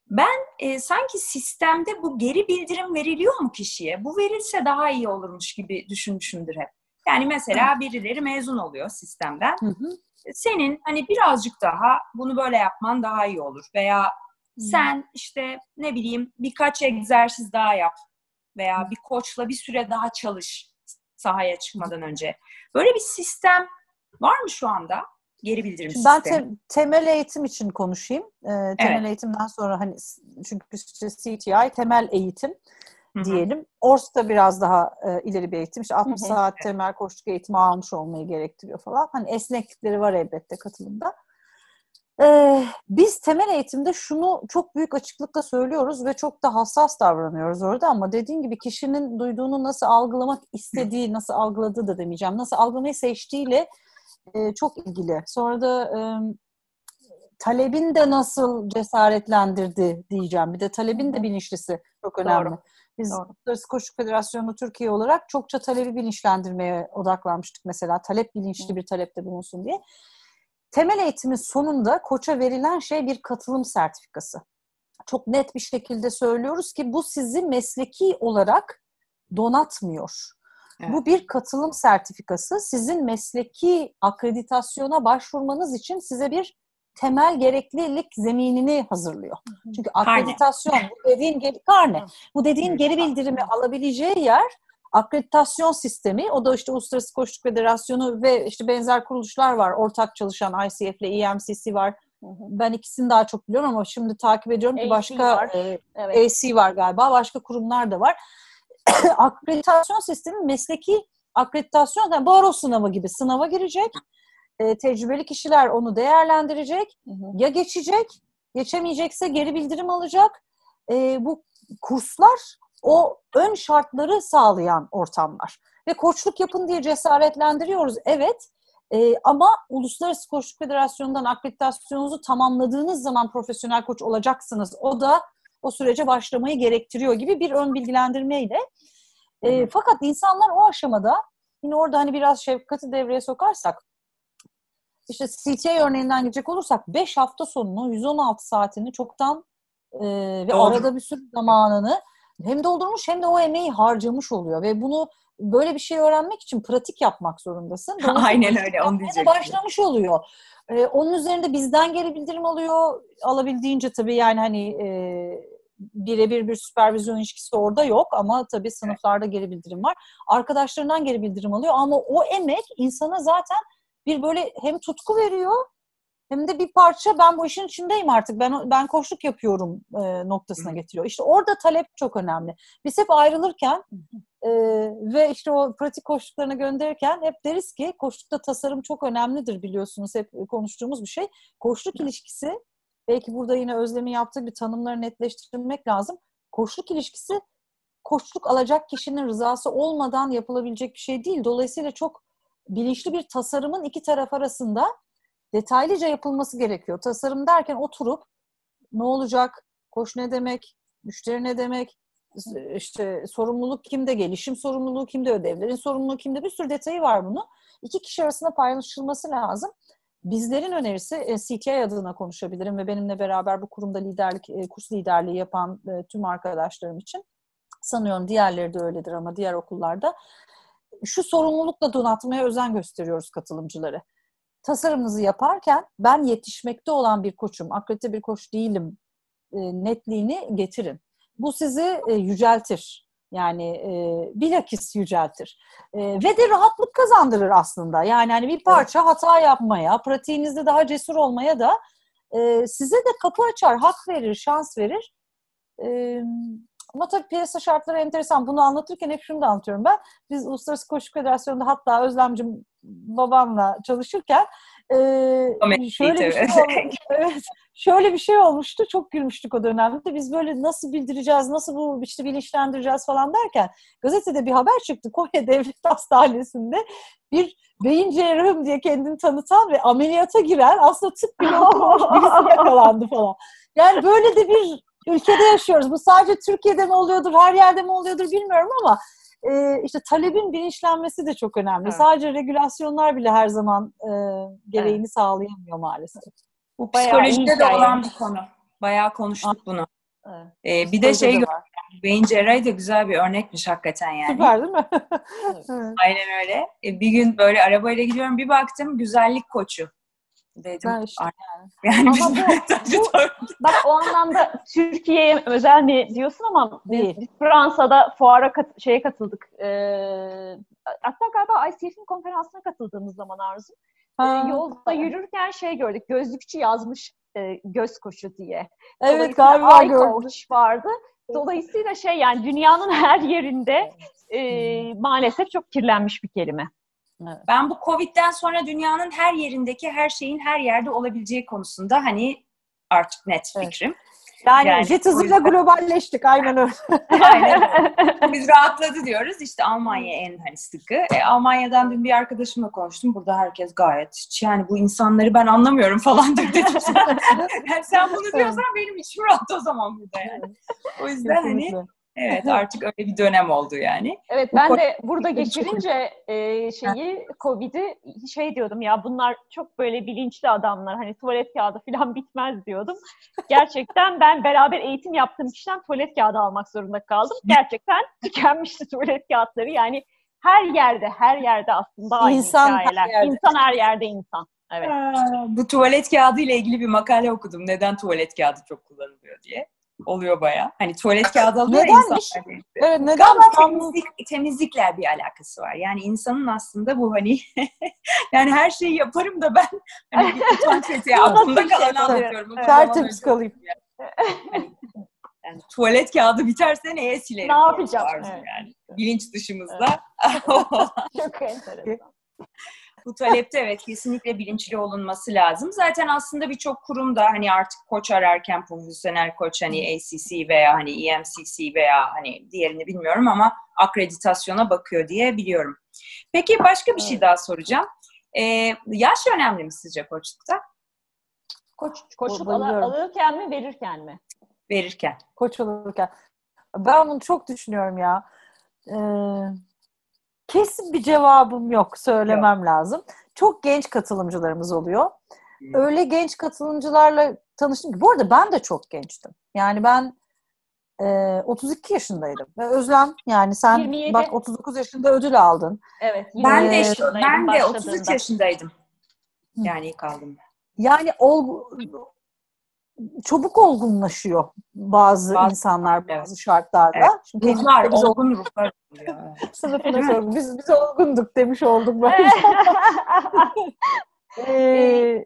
ben e, sanki sistemde bu geri bildirim veriliyor mu kişiye? Bu verilse daha iyi olurmuş gibi düşünmüşümdür hep. Yani mesela birileri mezun oluyor sistemden. Hı hı senin hani birazcık daha bunu böyle yapman daha iyi olur veya sen işte ne bileyim birkaç egzersiz daha yap veya bir koçla bir süre daha çalış sahaya çıkmadan önce. Böyle bir sistem var mı şu anda? Geri bildirim Şimdi sistemi. Ben te- temel eğitim için konuşayım. Ee, temel evet. eğitimden sonra hani çünkü CTI temel eğitim. Diyelim. Ors'ta biraz daha e, ileri bir eğitim. İşte 60 saat temel koşuluk eğitimi almış olmayı gerektiriyor falan. Hani esneklikleri var elbette katılımda. Ee, biz temel eğitimde şunu çok büyük açıklıkla söylüyoruz ve çok da hassas davranıyoruz orada ama dediğin gibi kişinin duyduğunu nasıl algılamak istediği, nasıl algıladığı da demeyeceğim, nasıl algılamayı seçtiğiyle e, çok ilgili. Sonra da e, talebin de nasıl cesaretlendirdi diyeceğim. Bir de talebin de bilinçlisi çok önemli. Doğru. Biz Uluslararası Koşu Federasyonu Türkiye olarak çokça talebi bilinçlendirmeye odaklanmıştık mesela. Talep bilinçli bir talepte bulunsun diye. Temel eğitimin sonunda koça verilen şey bir katılım sertifikası. Çok net bir şekilde söylüyoruz ki bu sizi mesleki olarak donatmıyor. Evet. Bu bir katılım sertifikası. Sizin mesleki akreditasyona başvurmanız için size bir temel gereklilik zeminini hazırlıyor. Çünkü akreditasyon karne. bu dediğin geri karne. Bu dediğin geri bildirimi alabileceği yer akreditasyon sistemi. O da işte Uluslararası Koşuluk Federasyonu ve işte benzer kuruluşlar var. Ortak çalışan ICF ile EMCC var. Ben ikisini daha çok biliyorum ama şimdi takip ediyorum ki başka var. E, evet. AC var galiba. Başka kurumlar da var. akreditasyon sistemi mesleki akreditasyon yani baro sınavı gibi sınava girecek e, tecrübeli kişiler onu değerlendirecek. Hı hı. Ya geçecek, geçemeyecekse geri bildirim alacak. E, bu kurslar o ön şartları sağlayan ortamlar. Ve koçluk yapın diye cesaretlendiriyoruz. Evet e, ama Uluslararası Koçluk Federasyonu'ndan akreditasyonunuzu tamamladığınız zaman profesyonel koç olacaksınız. O da o sürece başlamayı gerektiriyor gibi bir ön bilgilendirmeyle. E, fakat insanlar o aşamada yine orada hani biraz şefkati devreye sokarsak işte CTA örneğinden gidecek olursak 5 hafta sonunu 116 saatini çoktan e, ve Doğru. arada bir sürü zamanını hem doldurmuş hem de o emeği harcamış oluyor ve bunu böyle bir şey öğrenmek için pratik yapmak zorundasın. Aynen öyle onu diyecektim. Başlamış oluyor. Ee, onun üzerinde bizden geri bildirim alıyor. Alabildiğince tabii yani hani e, birebir bir süpervizyon ilişkisi orada yok ama tabii sınıflarda geri bildirim var. Arkadaşlarından geri bildirim alıyor ama o emek insana zaten bir böyle hem tutku veriyor hem de bir parça ben bu işin içindeyim artık. Ben ben koşluk yapıyorum e, noktasına getiriyor. İşte orada talep çok önemli. Biz hep ayrılırken e, ve işte o pratik koşluklarına gönderirken hep deriz ki koşlukta tasarım çok önemlidir biliyorsunuz. Hep konuştuğumuz bir şey. Koşluk ilişkisi belki burada yine Özlem'in yaptığı bir tanımları netleştirmek lazım. Koşluk ilişkisi koçluk alacak kişinin rızası olmadan yapılabilecek bir şey değil. Dolayısıyla çok bilinçli bir tasarımın iki taraf arasında detaylıca yapılması gerekiyor. Tasarım derken oturup ne olacak, koş ne demek, müşteri ne demek, işte sorumluluk kimde, gelişim sorumluluğu kimde, ödevlerin sorumluluğu kimde bir sürü detayı var bunu. İki kişi arasında paylaşılması lazım. Bizlerin önerisi e, CTI adına konuşabilirim ve benimle beraber bu kurumda liderlik, e, kurs liderliği yapan e, tüm arkadaşlarım için sanıyorum diğerleri de öyledir ama diğer okullarda şu sorumlulukla donatmaya özen gösteriyoruz katılımcıları. Tasarımınızı yaparken ben yetişmekte olan bir koçum, akredite bir koç değilim e, netliğini getirin. Bu sizi e, yüceltir. Yani e, bilakis yüceltir. E, ve de rahatlık kazandırır aslında. Yani hani bir parça hata yapmaya, pratiğinizde daha cesur olmaya da e, size de kapı açar, hak verir, şans verir. E, ama tabii piyasa şartları enteresan. Bunu anlatırken hep şunu da anlatıyorum ben. Biz Uluslararası Koşu Federasyonu'nda hatta Özlemcim babamla çalışırken e, şöyle bir şey olmuş, evet, şöyle bir şey olmuştu. Çok gülmüştük o dönemde. Biz böyle nasıl bildireceğiz, nasıl bu işte bilinçlendireceğiz falan derken gazetede bir haber çıktı. Konya Devlet Hastanesi'nde bir beyin cerrahım diye kendini tanıtan ve ameliyata giren aslında tıp bile okumuş birisi yakalandı falan. Yani böyle de bir ülkede yaşıyoruz. Bu sadece Türkiye'de mi oluyordur, her yerde mi oluyordur bilmiyorum ama e, işte talebin bilinçlenmesi de çok önemli. Evet. Sadece regülasyonlar bile her zaman e, gereğini evet. sağlayamıyor maalesef. Bu psikolojide de olan bir konu. Bayağı konuştuk bunu. Evet. Ee, bir de şey gördüm. Beyin cerrahi de güzel bir örnekmiş hakikaten yani. Süper değil mi? evet. Aynen öyle. Ee, bir gün böyle arabayla gidiyorum bir baktım güzellik koçu dedim. Ben işte yani. ama bu, bu, bak o anlamda Türkiye'ye özel mi diyorsun ama biz, biz Fransa'da fuara kat, şeye katıldık. Ee, hatta galiba ICF'in konferansına katıldığımız zaman Arzu. Ha. Yolda yürürken şey gördük. Gözlükçü yazmış e, göz koşu diye. Evet galiba gördüm. vardı. Dolayısıyla şey yani dünyanın her yerinde e, maalesef çok kirlenmiş bir kelime. Ben bu Covid'den sonra dünyanın her yerindeki her şeyin her yerde olabileceği konusunda hani artık net fikrim. Evet. Yani, yani jet hızıyla globalleştik aynen öyle. aynen Biz rahatladı diyoruz. İşte Almanya en hani sıkı. E, Almanya'dan dün bir arkadaşımla konuştum. Burada herkes gayet yani bu insanları ben anlamıyorum falan dedim. yani sen bunu diyorsan benim içim rahat o zaman burada yani. O yüzden hani Evet artık öyle bir dönem oldu yani. Evet ben de burada geçirince e, şeyi Covid'i şey diyordum ya bunlar çok böyle bilinçli adamlar hani tuvalet kağıdı falan bitmez diyordum. Gerçekten ben beraber eğitim yaptığım kişiden tuvalet kağıdı almak zorunda kaldım. Gerçekten tükenmişti tuvalet kağıtları yani her yerde her yerde aslında aynı insan hikayeler. Her yerde. İnsan her yerde insan. Evet. bu tuvalet kağıdı ile ilgili bir makale okudum. Neden tuvalet kağıdı çok kullanılıyor diye oluyor baya. Hani tuvalet kağıdı alıyor Nedenmiş? insanlar. Evet, neden? Galiba temizlik, temizlikle bir alakası var. Yani insanın aslında bu hani yani her şeyi yaparım da ben hani bir utanç etiği aklımda kalanı anlatıyorum. Evet. Tertemiz kalayım. Yani. Hani, yani tuvalet kağıdı biterse neye silerim? Ne yapacağım? Evet. Yani. Bilinç dışımızda. Evet. Çok enteresan. Bu talepte evet kesinlikle bilinçli olunması lazım. Zaten aslında birçok kurum da hani artık koç ararken profesyonel koç hani ACC veya hani EMCC veya hani diğerini bilmiyorum ama akreditasyona bakıyor diye biliyorum. Peki başka bir şey daha soracağım. Ee, yaş önemli mi sizce koçlukta? Koç, koçluk al- alırken mi verirken mi? Verirken. Koç olurken. Ben bunu çok düşünüyorum ya. Ee, kesin bir cevabım yok söylemem yok. lazım. Çok genç katılımcılarımız oluyor. Hmm. Öyle genç katılımcılarla tanıştım ki. Bu arada ben de çok gençtim. Yani ben e, 32 yaşındaydım. Ve Özlem yani sen 27. bak 39 yaşında ödül aldın. Evet. Ben de ben de 33 yaşındaydım. Yani ilk aldım. Yani ol, çabuk olgunlaşıyor bazı, bazı insanlar evet. bazı şartlarda. Evet. Şimdi ruhlar, biz olgun ruhlar. Sınıfına sordum. Biz, biz olgunduk demiş olduk bence. ee,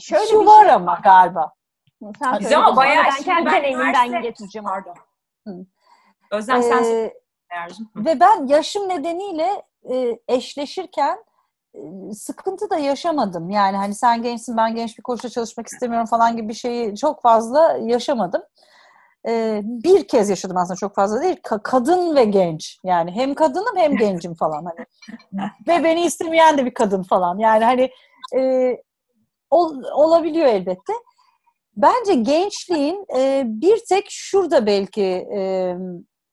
Şöyle şu var şey ama galiba. Sen Biz ama bayağı ben kendi deneyimimden getireceğim. Pardon. Özlem sen ee, ve ben yaşım nedeniyle e, eşleşirken sıkıntı da yaşamadım. Yani hani sen gençsin ben genç bir koçla çalışmak istemiyorum falan gibi bir şeyi çok fazla yaşamadım. Ee, bir kez yaşadım aslında çok fazla değil. Ka- kadın ve genç. Yani hem kadınım hem gencim falan. Hani. ve beni istemeyen de bir kadın falan. Yani hani e, ol, olabiliyor elbette. Bence gençliğin e, bir tek şurada belki e,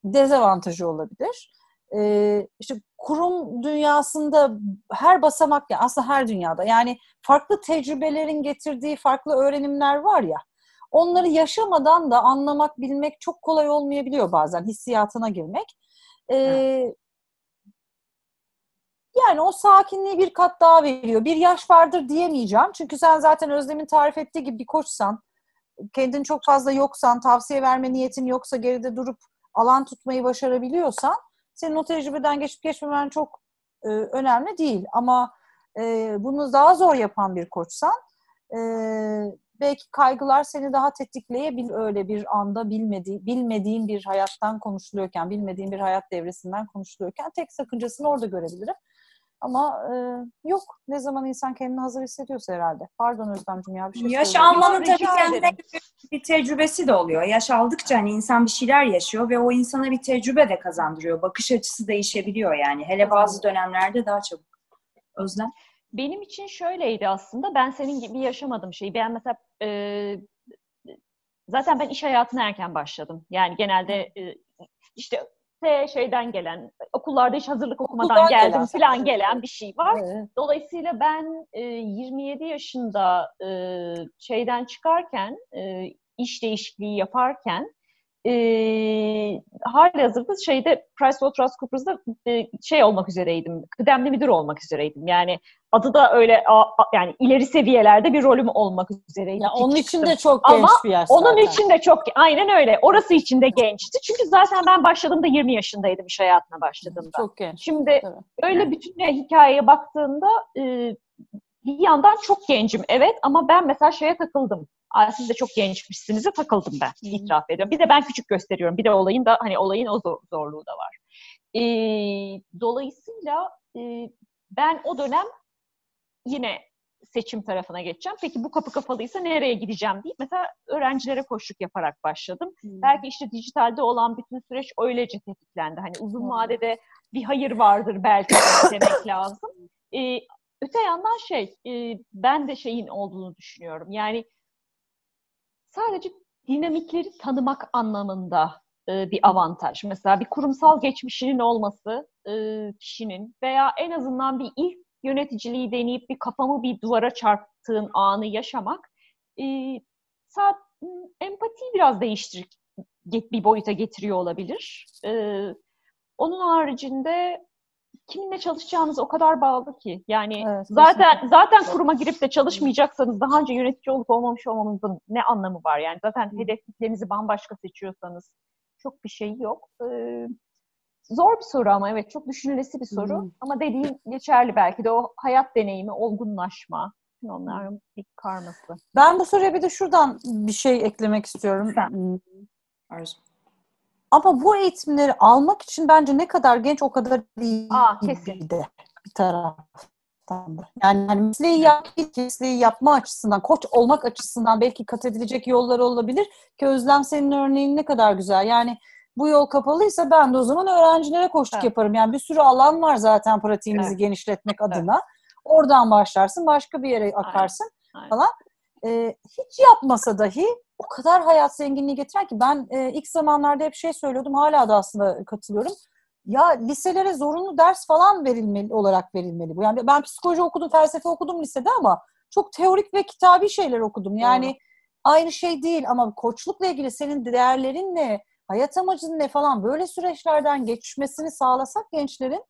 dezavantajı olabilir e, işte kurum dünyasında her basamak ya aslında her dünyada yani farklı tecrübelerin getirdiği farklı öğrenimler var ya onları yaşamadan da anlamak bilmek çok kolay olmayabiliyor bazen hissiyatına girmek. E, Yani o sakinliği bir kat daha veriyor. Bir yaş vardır diyemeyeceğim. Çünkü sen zaten Özlem'in tarif ettiği gibi bir koçsan, kendin çok fazla yoksan, tavsiye verme niyetin yoksa geride durup alan tutmayı başarabiliyorsan senin o tecrübeden geçip geçmemen çok e, önemli değil. Ama e, bunu daha zor yapan bir koçsan e, belki kaygılar seni daha tetikleyebilir öyle bir anda bilmediği, bilmediğin bir hayattan konuşuluyorken, bilmediğin bir hayat devresinden konuşuluyorken tek sakıncasını orada görebilirim. Ama e, yok. Ne zaman insan kendini hazır hissediyorsa herhalde. Pardon Özlemciğim ya bir şey Yaş almanın tabii kendine bir tecrübesi de oluyor. Yaş aldıkça hani insan bir şeyler yaşıyor ve o insana bir tecrübe de kazandırıyor. Bakış açısı değişebiliyor yani. Hele bazı dönemlerde daha çabuk. Özlem? Benim için şöyleydi aslında. Ben senin gibi yaşamadım şeyi. Ben mesela e, zaten ben iş hayatına erken başladım. Yani genelde e, işte T şeyden gelen, okullarda hiç hazırlık okumadan Okuldan geldim falan gelen bir şey var. Evet. Dolayısıyla ben e, 27 yaşında e, şeyden çıkarken, e, iş değişikliği yaparken e, hali hazırda şeyde PricewaterhouseCoopers'da e, şey olmak üzereydim, kıdemli müdür olmak üzereydim. Yani adı da öyle a, a, yani ileri seviyelerde bir rolüm olmak üzereydi. Ya onun için de çok genç Ama bir yaş zaten. onun için de çok aynen öyle. Orası için de gençti. Çünkü zaten ben başladığımda 20 yaşındaydım iş hayatına başladığımda. Çok genç. Şimdi Tabii. öyle bütün hikayeye baktığında e, bir yandan çok gencim evet ama ben mesela şeye takıldım. Aa, siz de çok gençmişsiniz de takıldım ben. Hmm. itiraf ediyorum. Bir de ben küçük gösteriyorum. Bir de olayın da hani olayın o zor, zorluğu da var. E, dolayısıyla e, ben o dönem yine seçim tarafına geçeceğim. Peki bu kapı kapalıysa nereye gideceğim deyip mesela öğrencilere koşluk yaparak başladım. Hmm. Belki işte dijitalde olan bütün süreç öylece tetiklendi. Hani uzun vadede bir hayır vardır belki demek lazım. Ee, öte yandan şey, e, ben de şeyin olduğunu düşünüyorum. Yani sadece dinamikleri tanımak anlamında e, bir avantaj. Mesela bir kurumsal geçmişinin olması e, kişinin veya en azından bir ilk yöneticiliği deneyip bir kafamı bir duvara çarptığın anı yaşamak e, saat, empatiyi biraz değiştir bir boyuta getiriyor olabilir. E, onun haricinde kiminle çalışacağınız o kadar bağlı ki. Yani evet, zaten kesinlikle. zaten kuruma girip de çalışmayacaksanız daha önce yönetici olup olmamış olmanızın ne anlamı var? Yani zaten hedeflerinizi bambaşka seçiyorsanız çok bir şey yok. Ee, zor bir soru ama evet çok düşünülesi bir soru. Hmm. Ama dediğin geçerli belki de o hayat deneyimi, olgunlaşma, onların bir karması. Ben bu soruya bir de şuradan bir şey eklemek istiyorum. Ben. Arzu. Ama bu eğitimleri almak için bence ne kadar genç o kadar iyi Aa, kesin. de bir taraftan da. Yani hani mesleği, yap, mesleği yapma açısından, koç olmak açısından belki kat edilecek yollar olabilir ki Özlem senin örneğin ne kadar güzel. Yani bu yol kapalıysa ben de o zaman öğrencilere koştuk evet. yaparım. Yani bir sürü alan var zaten pratiğimizi evet. genişletmek adına. Evet. Oradan başlarsın, başka bir yere akarsın Aynen. falan. Ee, hiç yapmasa dahi o kadar hayat zenginliği getiren ki ben e, ilk zamanlarda hep şey söylüyordum hala da aslında katılıyorum. Ya liselere zorunlu ders falan verilmeli olarak verilmeli bu. Yani ben psikoloji okudum, felsefe okudum lisede ama çok teorik ve kitabi şeyler okudum. Yani Doğru. aynı şey değil ama koçlukla ilgili senin değerlerin ne, hayat amacın ne falan böyle süreçlerden geçmesini sağlasak gençlerin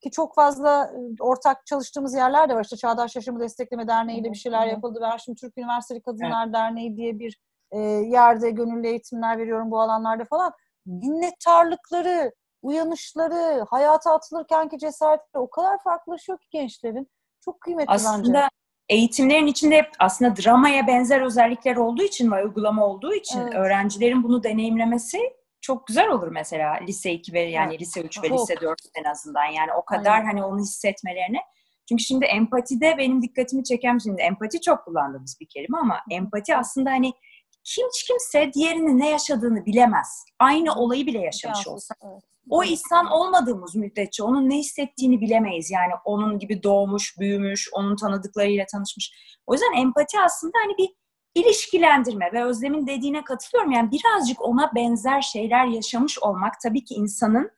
ki çok fazla ortak çalıştığımız yerler de var. İşte Çağdaş Yaşamı Destekleme Derneği ile bir şeyler yapıldı. Ben şimdi Türk Üniversiteli Kadınlar evet. Derneği diye bir e, yerde gönüllü eğitimler veriyorum bu alanlarda falan. Minnettarlıkları, uyanışları, hayata atılırkenki cesaretleri o kadar farklılaşıyor ki gençlerin. Çok kıymetli aslında, bence. Aslında eğitimlerin içinde hep aslında dramaya benzer özellikler olduğu için ve uygulama olduğu için evet. öğrencilerin bunu deneyimlemesi çok güzel olur mesela lise 2 ve yani evet. lise 3 ve çok. lise 4 en azından yani o kadar Aynen. hani onu hissetmelerine çünkü şimdi empatide benim dikkatimi çeken şimdi empati çok kullandığımız bir kelime ama empati aslında hani hiç kimse diğerinin ne yaşadığını bilemez. Aynı olayı bile yaşamış olsa. O insan olmadığımız müddetçe onun ne hissettiğini bilemeyiz. Yani onun gibi doğmuş, büyümüş, onun tanıdıklarıyla tanışmış. O yüzden empati aslında hani bir ilişkilendirme ve Özlem'in dediğine katılıyorum. Yani birazcık ona benzer şeyler yaşamış olmak tabii ki insanın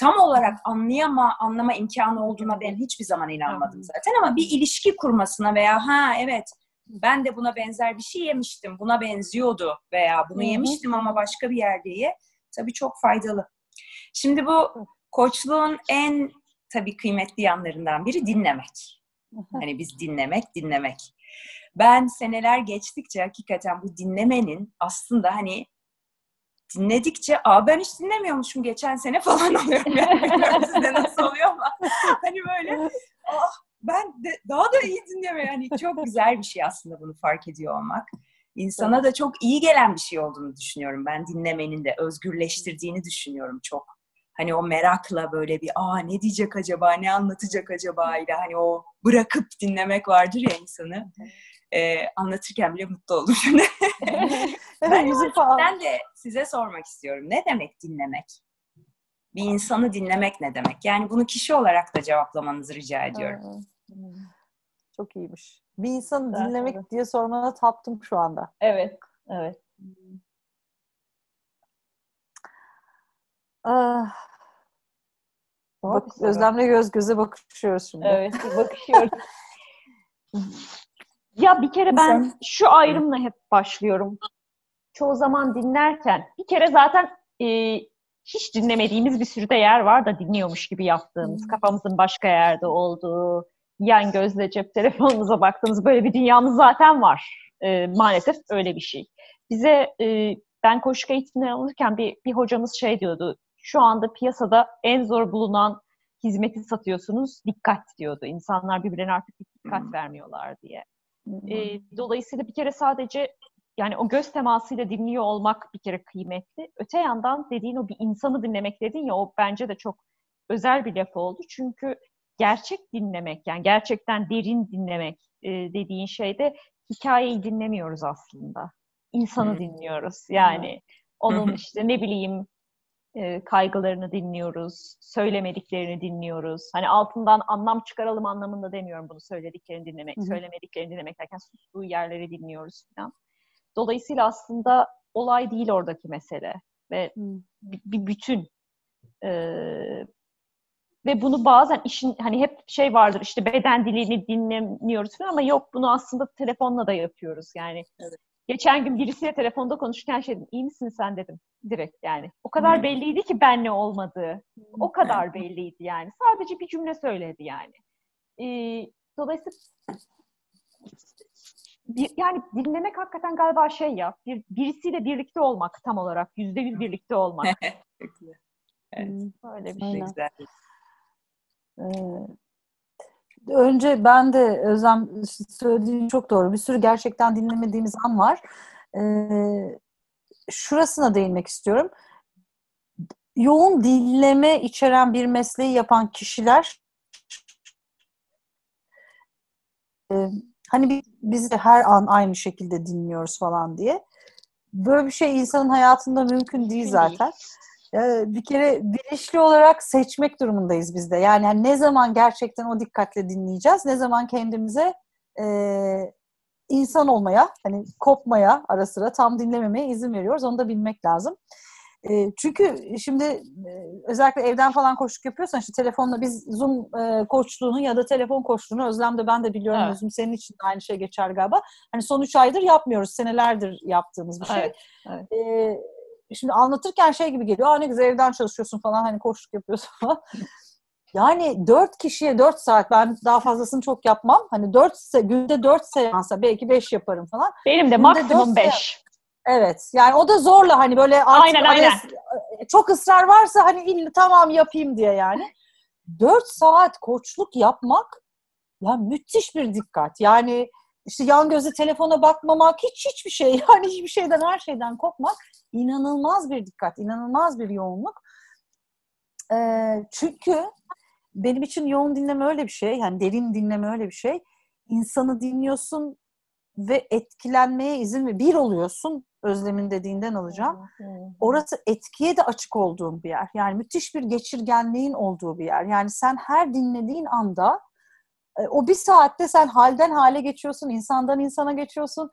tam olarak anlayama, anlama imkanı olduğuna ben hiçbir zaman inanmadım zaten ama bir ilişki kurmasına veya ha evet ben de buna benzer bir şey yemiştim, buna benziyordu veya bunu Hı-hı. yemiştim ama başka bir yerde ye. Tabii çok faydalı. Şimdi bu koçluğun en tabii kıymetli yanlarından biri dinlemek. Hani biz dinlemek, dinlemek. Ben seneler geçtikçe hakikaten bu dinlemenin aslında hani dinledikçe aa ben hiç dinlemiyormuşum geçen sene falan oluyorum yani. Size nasıl oluyor ama hani böyle ah ben de daha da iyi dinleme yani çok güzel bir şey aslında bunu fark ediyor olmak. İnsana da çok iyi gelen bir şey olduğunu düşünüyorum. Ben dinlemenin de özgürleştirdiğini düşünüyorum çok. Hani o merakla böyle bir aa ne diyecek acaba, ne anlatacak acaba ile hani o bırakıp dinlemek vardır ya insanı. Ee, anlatırken bile mutlu oldum şimdi. ben, ben de size sormak istiyorum. Ne demek dinlemek? Bir insanı dinlemek ne demek? Yani bunu kişi olarak da cevaplamanızı rica ediyorum. Çok iyiymiş. Bir insanı evet, dinlemek evet. diye sormana taptım şu anda. Evet, evet. Ah. Bak, Özlem'le göz göze bakışıyoruz şimdi. Evet, bakışıyoruz. ya bir kere ben Sen... şu ayrımla hep başlıyorum. Çoğu zaman dinlerken bir kere zaten e, hiç dinlemediğimiz bir sürü de yer var da dinliyormuş gibi yaptığımız, hmm. kafamızın başka yerde olduğu, yan gözle cep telefonunuza baktığınız böyle bir dünyamız zaten var. E, maalesef öyle bir şey. Bize e, ben koşu eğitimleri alırken bir, bir hocamız şey diyordu. Şu anda piyasada en zor bulunan hizmeti satıyorsunuz dikkat diyordu. İnsanlar birbirlerine artık dikkat vermiyorlar diye. E, dolayısıyla bir kere sadece yani o göz temasıyla dinliyor olmak bir kere kıymetli. Öte yandan dediğin o bir insanı dinlemek dedin ya o bence de çok özel bir laf oldu. Çünkü gerçek dinlemek yani gerçekten derin dinlemek e, dediğin şeyde hikayeyi dinlemiyoruz aslında. İnsanı hmm. dinliyoruz. Yani onun işte ne bileyim e, kaygılarını dinliyoruz, söylemediklerini dinliyoruz. Hani altından anlam çıkaralım anlamında demiyorum bunu söylediklerini dinlemek, söylemediklerini dinlemek derken sustuğu yerleri dinliyoruz falan. Dolayısıyla aslında olay değil oradaki mesele ve bir, bir bütün. Ee, ve bunu bazen işin hani hep şey vardır işte beden dilini dinlemiyoruz falan ama yok bunu aslında telefonla da yapıyoruz yani. Evet. Geçen gün birisiyle telefonda konuşurken şey dedim, iyi misin sen dedim direkt yani. O kadar belliydi ki ben ne olmadığı. O kadar belliydi yani. Sadece bir cümle söyledi yani. Ee, dolayısıyla bir, yani dinlemek hakikaten galiba şey ya, bir, birisiyle birlikte olmak tam olarak, yüzde yüz birlikte olmak. evet. Öyle bir şey. Güzel. Ee, önce ben de Özlem söylediğin çok doğru. Bir sürü gerçekten dinlemediğimiz an var. Ee, şurasına değinmek istiyorum. Yoğun dinleme içeren bir mesleği yapan kişiler e, hani biz de her an aynı şekilde dinliyoruz falan diye. Böyle bir şey insanın hayatında mümkün değil zaten. Bir kere bilinçli olarak seçmek durumundayız biz de. Yani hani ne zaman gerçekten o dikkatle dinleyeceğiz, ne zaman kendimize e, insan olmaya, hani kopmaya ara sıra tam dinlememeye izin veriyoruz. Onu da bilmek lazım. E, çünkü şimdi e, özellikle evden falan koşuk yapıyorsan işte telefonla biz Zoom e, koçluğunu ya da telefon koçluğunu Özlem de ben de biliyorum evet. Özlem senin için de aynı şey geçer galiba. Hani son üç aydır yapmıyoruz. Senelerdir yaptığımız bir şey. Evet, evet. E, şimdi anlatırken şey gibi geliyor. Aa ne güzel evden çalışıyorsun falan hani koşuk yapıyorsun falan. Yani dört kişiye dört saat ben daha fazlasını çok yapmam. Hani dört günde dört seansa belki beş yaparım falan. Benim de maksimum beş. Evet. Yani o da zorla hani böyle artık aynen, aynen. çok ısrar varsa hani illa tamam yapayım diye yani. Dört saat koçluk yapmak ya müthiş bir dikkat. Yani işte yan gözle telefona bakmamak, hiç hiçbir şey yani hiçbir şeyden her şeyden kopmak inanılmaz bir dikkat, inanılmaz bir yoğunluk. Ee, çünkü benim için yoğun dinleme öyle bir şey, yani derin dinleme öyle bir şey. İnsanı dinliyorsun ve etkilenmeye izin ve bir oluyorsun Özlem'in dediğinden alacağım. Orası etkiye de açık olduğum bir yer. Yani müthiş bir geçirgenliğin olduğu bir yer. Yani sen her dinlediğin anda e, o bir saatte sen halden hale geçiyorsun, insandan insana geçiyorsun.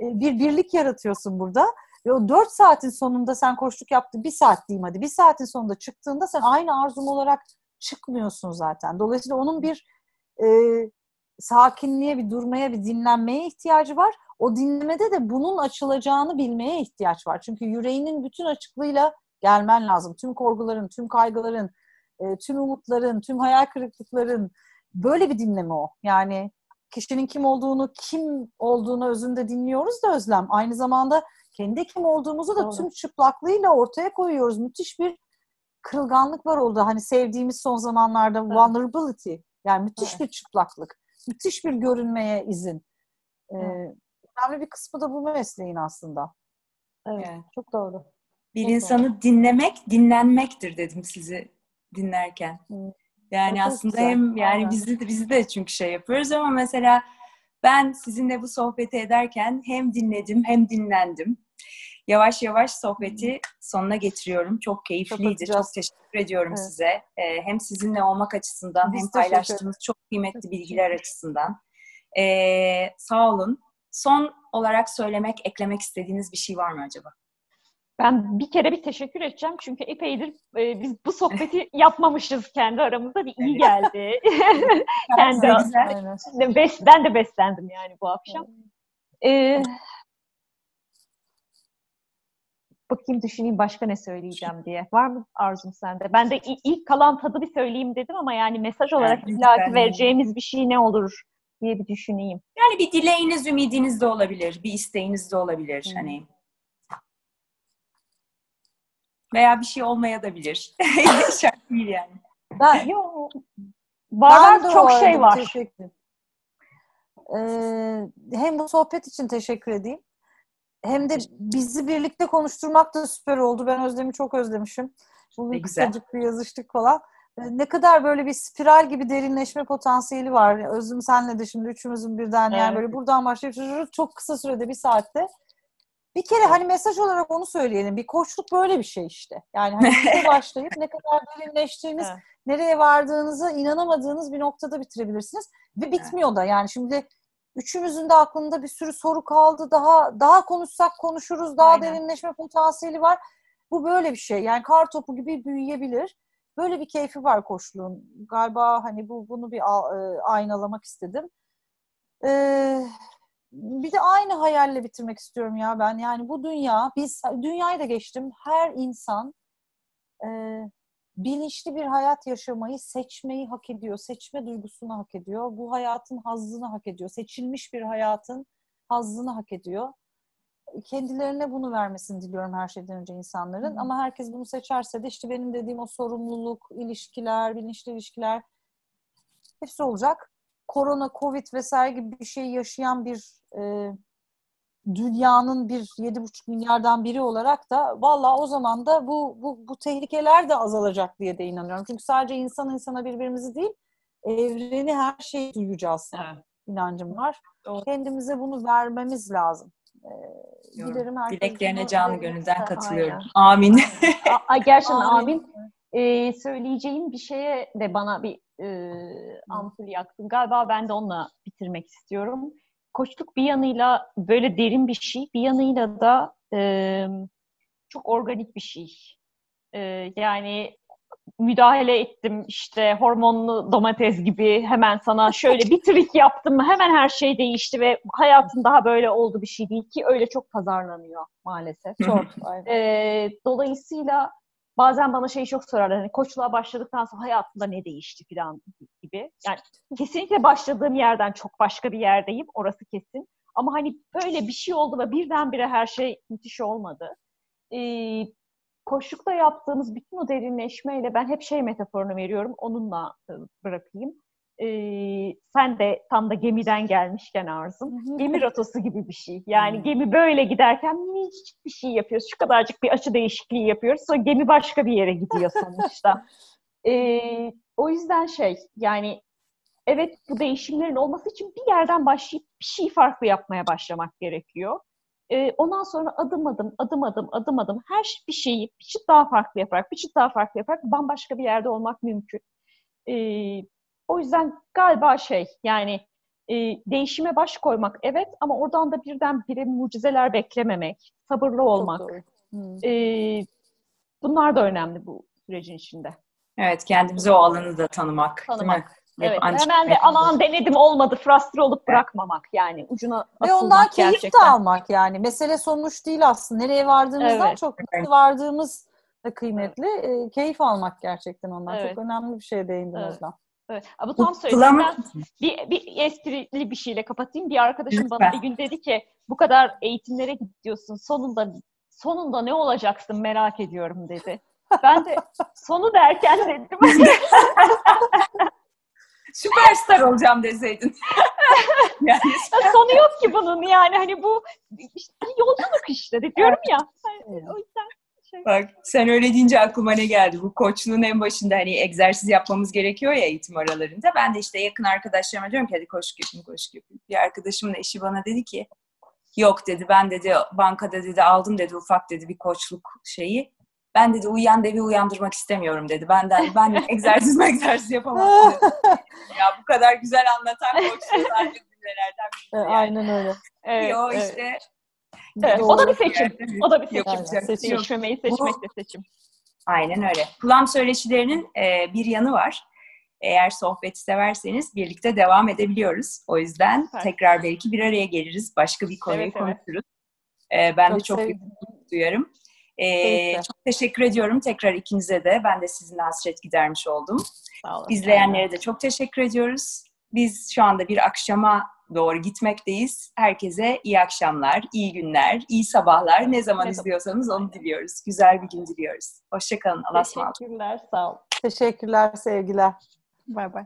E, bir birlik yaratıyorsun burada. Ve o dört saatin sonunda sen koştuk yaptın, bir saat diyeyim hadi, bir saatin sonunda çıktığında sen aynı arzum olarak çıkmıyorsun zaten. Dolayısıyla onun bir e, sakinliğe, bir durmaya, bir dinlenmeye ihtiyacı var. O dinlemede de bunun açılacağını bilmeye ihtiyaç var. Çünkü yüreğinin bütün açıklığıyla gelmen lazım. Tüm korkuların, tüm kaygıların, e, tüm umutların, tüm hayal kırıklıkların böyle bir dinleme o. Yani kişinin kim olduğunu, kim olduğunu özünde dinliyoruz da Özlem. Aynı zamanda kendi kim olduğumuzu da Doğru. tüm çıplaklığıyla ortaya koyuyoruz. Müthiş bir kırılganlık var orada. Hani sevdiğimiz son zamanlarda evet. vulnerability. Yani müthiş evet. bir çıplaklık. Müthiş bir görünmeye izin. Ee, önemli bir kısmı da bu mesleğin aslında. Evet, evet. çok doğru. Bir çok insanı doğru. dinlemek, dinlenmektir dedim sizi dinlerken. Yani çok aslında güzel. hem yani Aynen. bizi de bizi de çünkü şey yapıyoruz ama mesela ben sizinle bu sohbeti ederken hem dinledim hem dinlendim. Yavaş yavaş sohbeti sonuna getiriyorum. Çok keyifliydi. Çok teşekkür ediyorum evet. size. Ee, hem sizinle olmak açısından Biz hem paylaştığınız çok kıymetli bilgiler açısından. Ee, sağ olun. Son olarak söylemek, eklemek istediğiniz bir şey var mı acaba? Ben bir kere bir teşekkür edeceğim çünkü epeydir e, biz bu sohbeti yapmamışız kendi aramızda bir iyi geldi. kendi ben de beslendim yani bu akşam. Ee, bakayım düşüneyim başka ne söyleyeceğim diye. Var mı arzum sende? Ben de ilk kalan tadı bir söyleyeyim dedim ama yani mesaj olarak evet, illaki vereceğimiz bir şey ne olur diye bir düşüneyim. Yani bir dileğiniz, ümidiniz de olabilir, bir isteğiniz de olabilir. Hmm. Hani veya bir şey olmaya da bilir. Şart değil yani. Ben, yo, var var çok şey var. Teşekkür ee, hem bu sohbet için teşekkür edeyim. Hem de bizi birlikte konuşturmak da süper oldu. Ben Özlem'i çok özlemişim. Bugün kısacık bir yazıştık falan. Ee, ne kadar böyle bir spiral gibi derinleşme potansiyeli var. Özüm senle de şimdi üçümüzün birden evet. yani böyle buradan başlayıp çok kısa sürede bir saatte. Bir kere hani mesaj olarak onu söyleyelim. Bir koçluk böyle bir şey işte. Yani hani başlayıp ne kadar derinleştiğiniz, nereye vardığınızı inanamadığınız bir noktada bitirebilirsiniz. Ve bitmiyor da yani şimdi üçümüzün de aklında bir sürü soru kaldı. Daha daha konuşsak konuşuruz. Daha Aynen. derinleşme potansiyeli var. Bu böyle bir şey. Yani kar topu gibi büyüyebilir. Böyle bir keyfi var koçluğun. Galiba hani bu bunu bir e, aynalamak istedim. Ee, bir de aynı hayalle bitirmek istiyorum ya ben. Yani bu dünya, biz dünyayı da geçtim. Her insan e, bilinçli bir hayat yaşamayı seçmeyi hak ediyor. Seçme duygusunu hak ediyor. Bu hayatın hazzını hak ediyor. Seçilmiş bir hayatın hazzını hak ediyor. Kendilerine bunu vermesini diliyorum her şeyden önce insanların. Hmm. Ama herkes bunu seçerse de işte benim dediğim o sorumluluk, ilişkiler, bilinçli ilişkiler hepsi olacak. Korona, Covid vesaire gibi bir şey yaşayan bir e, dünyanın bir yedi buçuk milyardan biri olarak da valla o zaman da bu, bu, bu tehlikeler de azalacak diye de inanıyorum. Çünkü sadece insan insana birbirimizi değil, evreni her şeyi duyacağız. Evet. inancım var. Doğru. Kendimize bunu vermemiz lazım. Ee, dilerim Dileklerine canı gönülden katılıyorum. Aynen. Amin. A, gerçekten amin. amin. Ee, söyleyeceğim bir şeye de bana bir e, ampul yaktın. Galiba ben de onunla bitirmek istiyorum koçluk bir yanıyla böyle derin bir şey, bir yanıyla da e, çok organik bir şey. E, yani müdahale ettim işte hormonlu domates gibi hemen sana şöyle bir trik yaptım hemen her şey değişti ve hayatın daha böyle oldu bir şey değil ki öyle çok pazarlanıyor maalesef. Çok. e, dolayısıyla bazen bana şeyi çok sorarlar. Hani koçluğa başladıktan sonra hayatında ne değişti falan gibi. Yani kesinlikle başladığım yerden çok başka bir yerdeyim. Orası kesin. Ama hani böyle bir şey oldu ve birdenbire her şey müthiş olmadı. Ee, koşlukta yaptığımız bütün o derinleşmeyle ben hep şey metaforunu veriyorum. Onunla bırakayım e, sen de tam da gemiden gelmişken Arzum. Gemi rotası gibi bir şey. Yani gemi böyle giderken minicik bir şey yapıyoruz. Şu kadarcık bir açı değişikliği yapıyoruz. Sonra gemi başka bir yere gidiyor sonuçta. e, o yüzden şey yani evet bu değişimlerin olması için bir yerden başlayıp bir şey farklı yapmaya başlamak gerekiyor. E, ondan sonra adım adım, adım adım, adım adım her bir şeyi bir çıt daha farklı yaparak, bir çıt daha farklı yaparak bambaşka bir yerde olmak mümkün. E, o yüzden galiba şey yani e, değişime baş koymak evet ama oradan da birden bire mucizeler beklememek, sabırlı olmak. Hmm. E, bunlar da önemli bu sürecin içinde. Evet, kendimize o alanı da tanımak. Tanımak. Evet, hemen de alan denedim olmadı, frustre olup bırakmamak yani ucuna Ve ondan keyif gerçekten. de almak yani. Mesele sonuç değil aslında. Nereye vardığımızdan evet. çok nereye vardığımız da kıymetli. E, keyif almak gerçekten ondan. Evet. Çok önemli bir şeye değindin evet. Özlem. Evet. Bu tam söylediğim. Ben bir, bir esprili bir şeyle kapatayım. Bir arkadaşım Lütfen. bana bir gün dedi ki bu kadar eğitimlere gidiyorsun. Sonunda sonunda ne olacaksın merak ediyorum dedi. Ben de sonu derken dedim. Süperstar olacağım deseydin. yani sonu yok ki bunun yani hani bu işte yolculuk işte diyorum ya. o yüzden. Bak sen öyle deyince aklıma ne geldi? Bu koçluğun en başında hani egzersiz yapmamız gerekiyor ya eğitim aralarında. Ben de işte yakın arkadaşlarıma diyorum ki hadi koşuk yapayım, koşuk yapayım. Bir arkadaşımın eşi bana dedi ki yok dedi ben dedi bankada dedi aldım dedi ufak dedi bir koçluk şeyi. Ben dedi uyuyan devi uyandırmak istemiyorum dedi. Benden ben egzersiz egzersiz yapamam ya bu kadar güzel anlatan koçluğu biri. Yani. Aynen öyle. Evet, Yo, evet. işte Evet, o da bir seçim. O da bir seçim. Yapacak seçim. Değişmemeyi seçmek de seçim. Aynen öyle. Kulağım söyleşilerinin e, bir yanı var. Eğer sohbeti severseniz birlikte devam edebiliyoruz. O yüzden evet. tekrar belki bir araya geliriz. Başka bir konuyu evet, konuşuruz. Evet. E, ben çok de çok mutluluk duyarım. Ee, çok teşekkür ediyorum tekrar ikinize de. Ben de sizinle hasret gidermiş oldum. Sağ olun. İzleyenlere de çok teşekkür ediyoruz. Biz şu anda bir akşama doğru gitmekteyiz. Herkese iyi akşamlar, iyi günler, iyi sabahlar. Ne zaman izliyorsanız onu diliyoruz. Güzel bir gün diliyoruz. Hoşçakalın. Allah'a ısmarladık. Teşekkürler. Sağ olun. Teşekkürler. Sevgiler. Bay bay.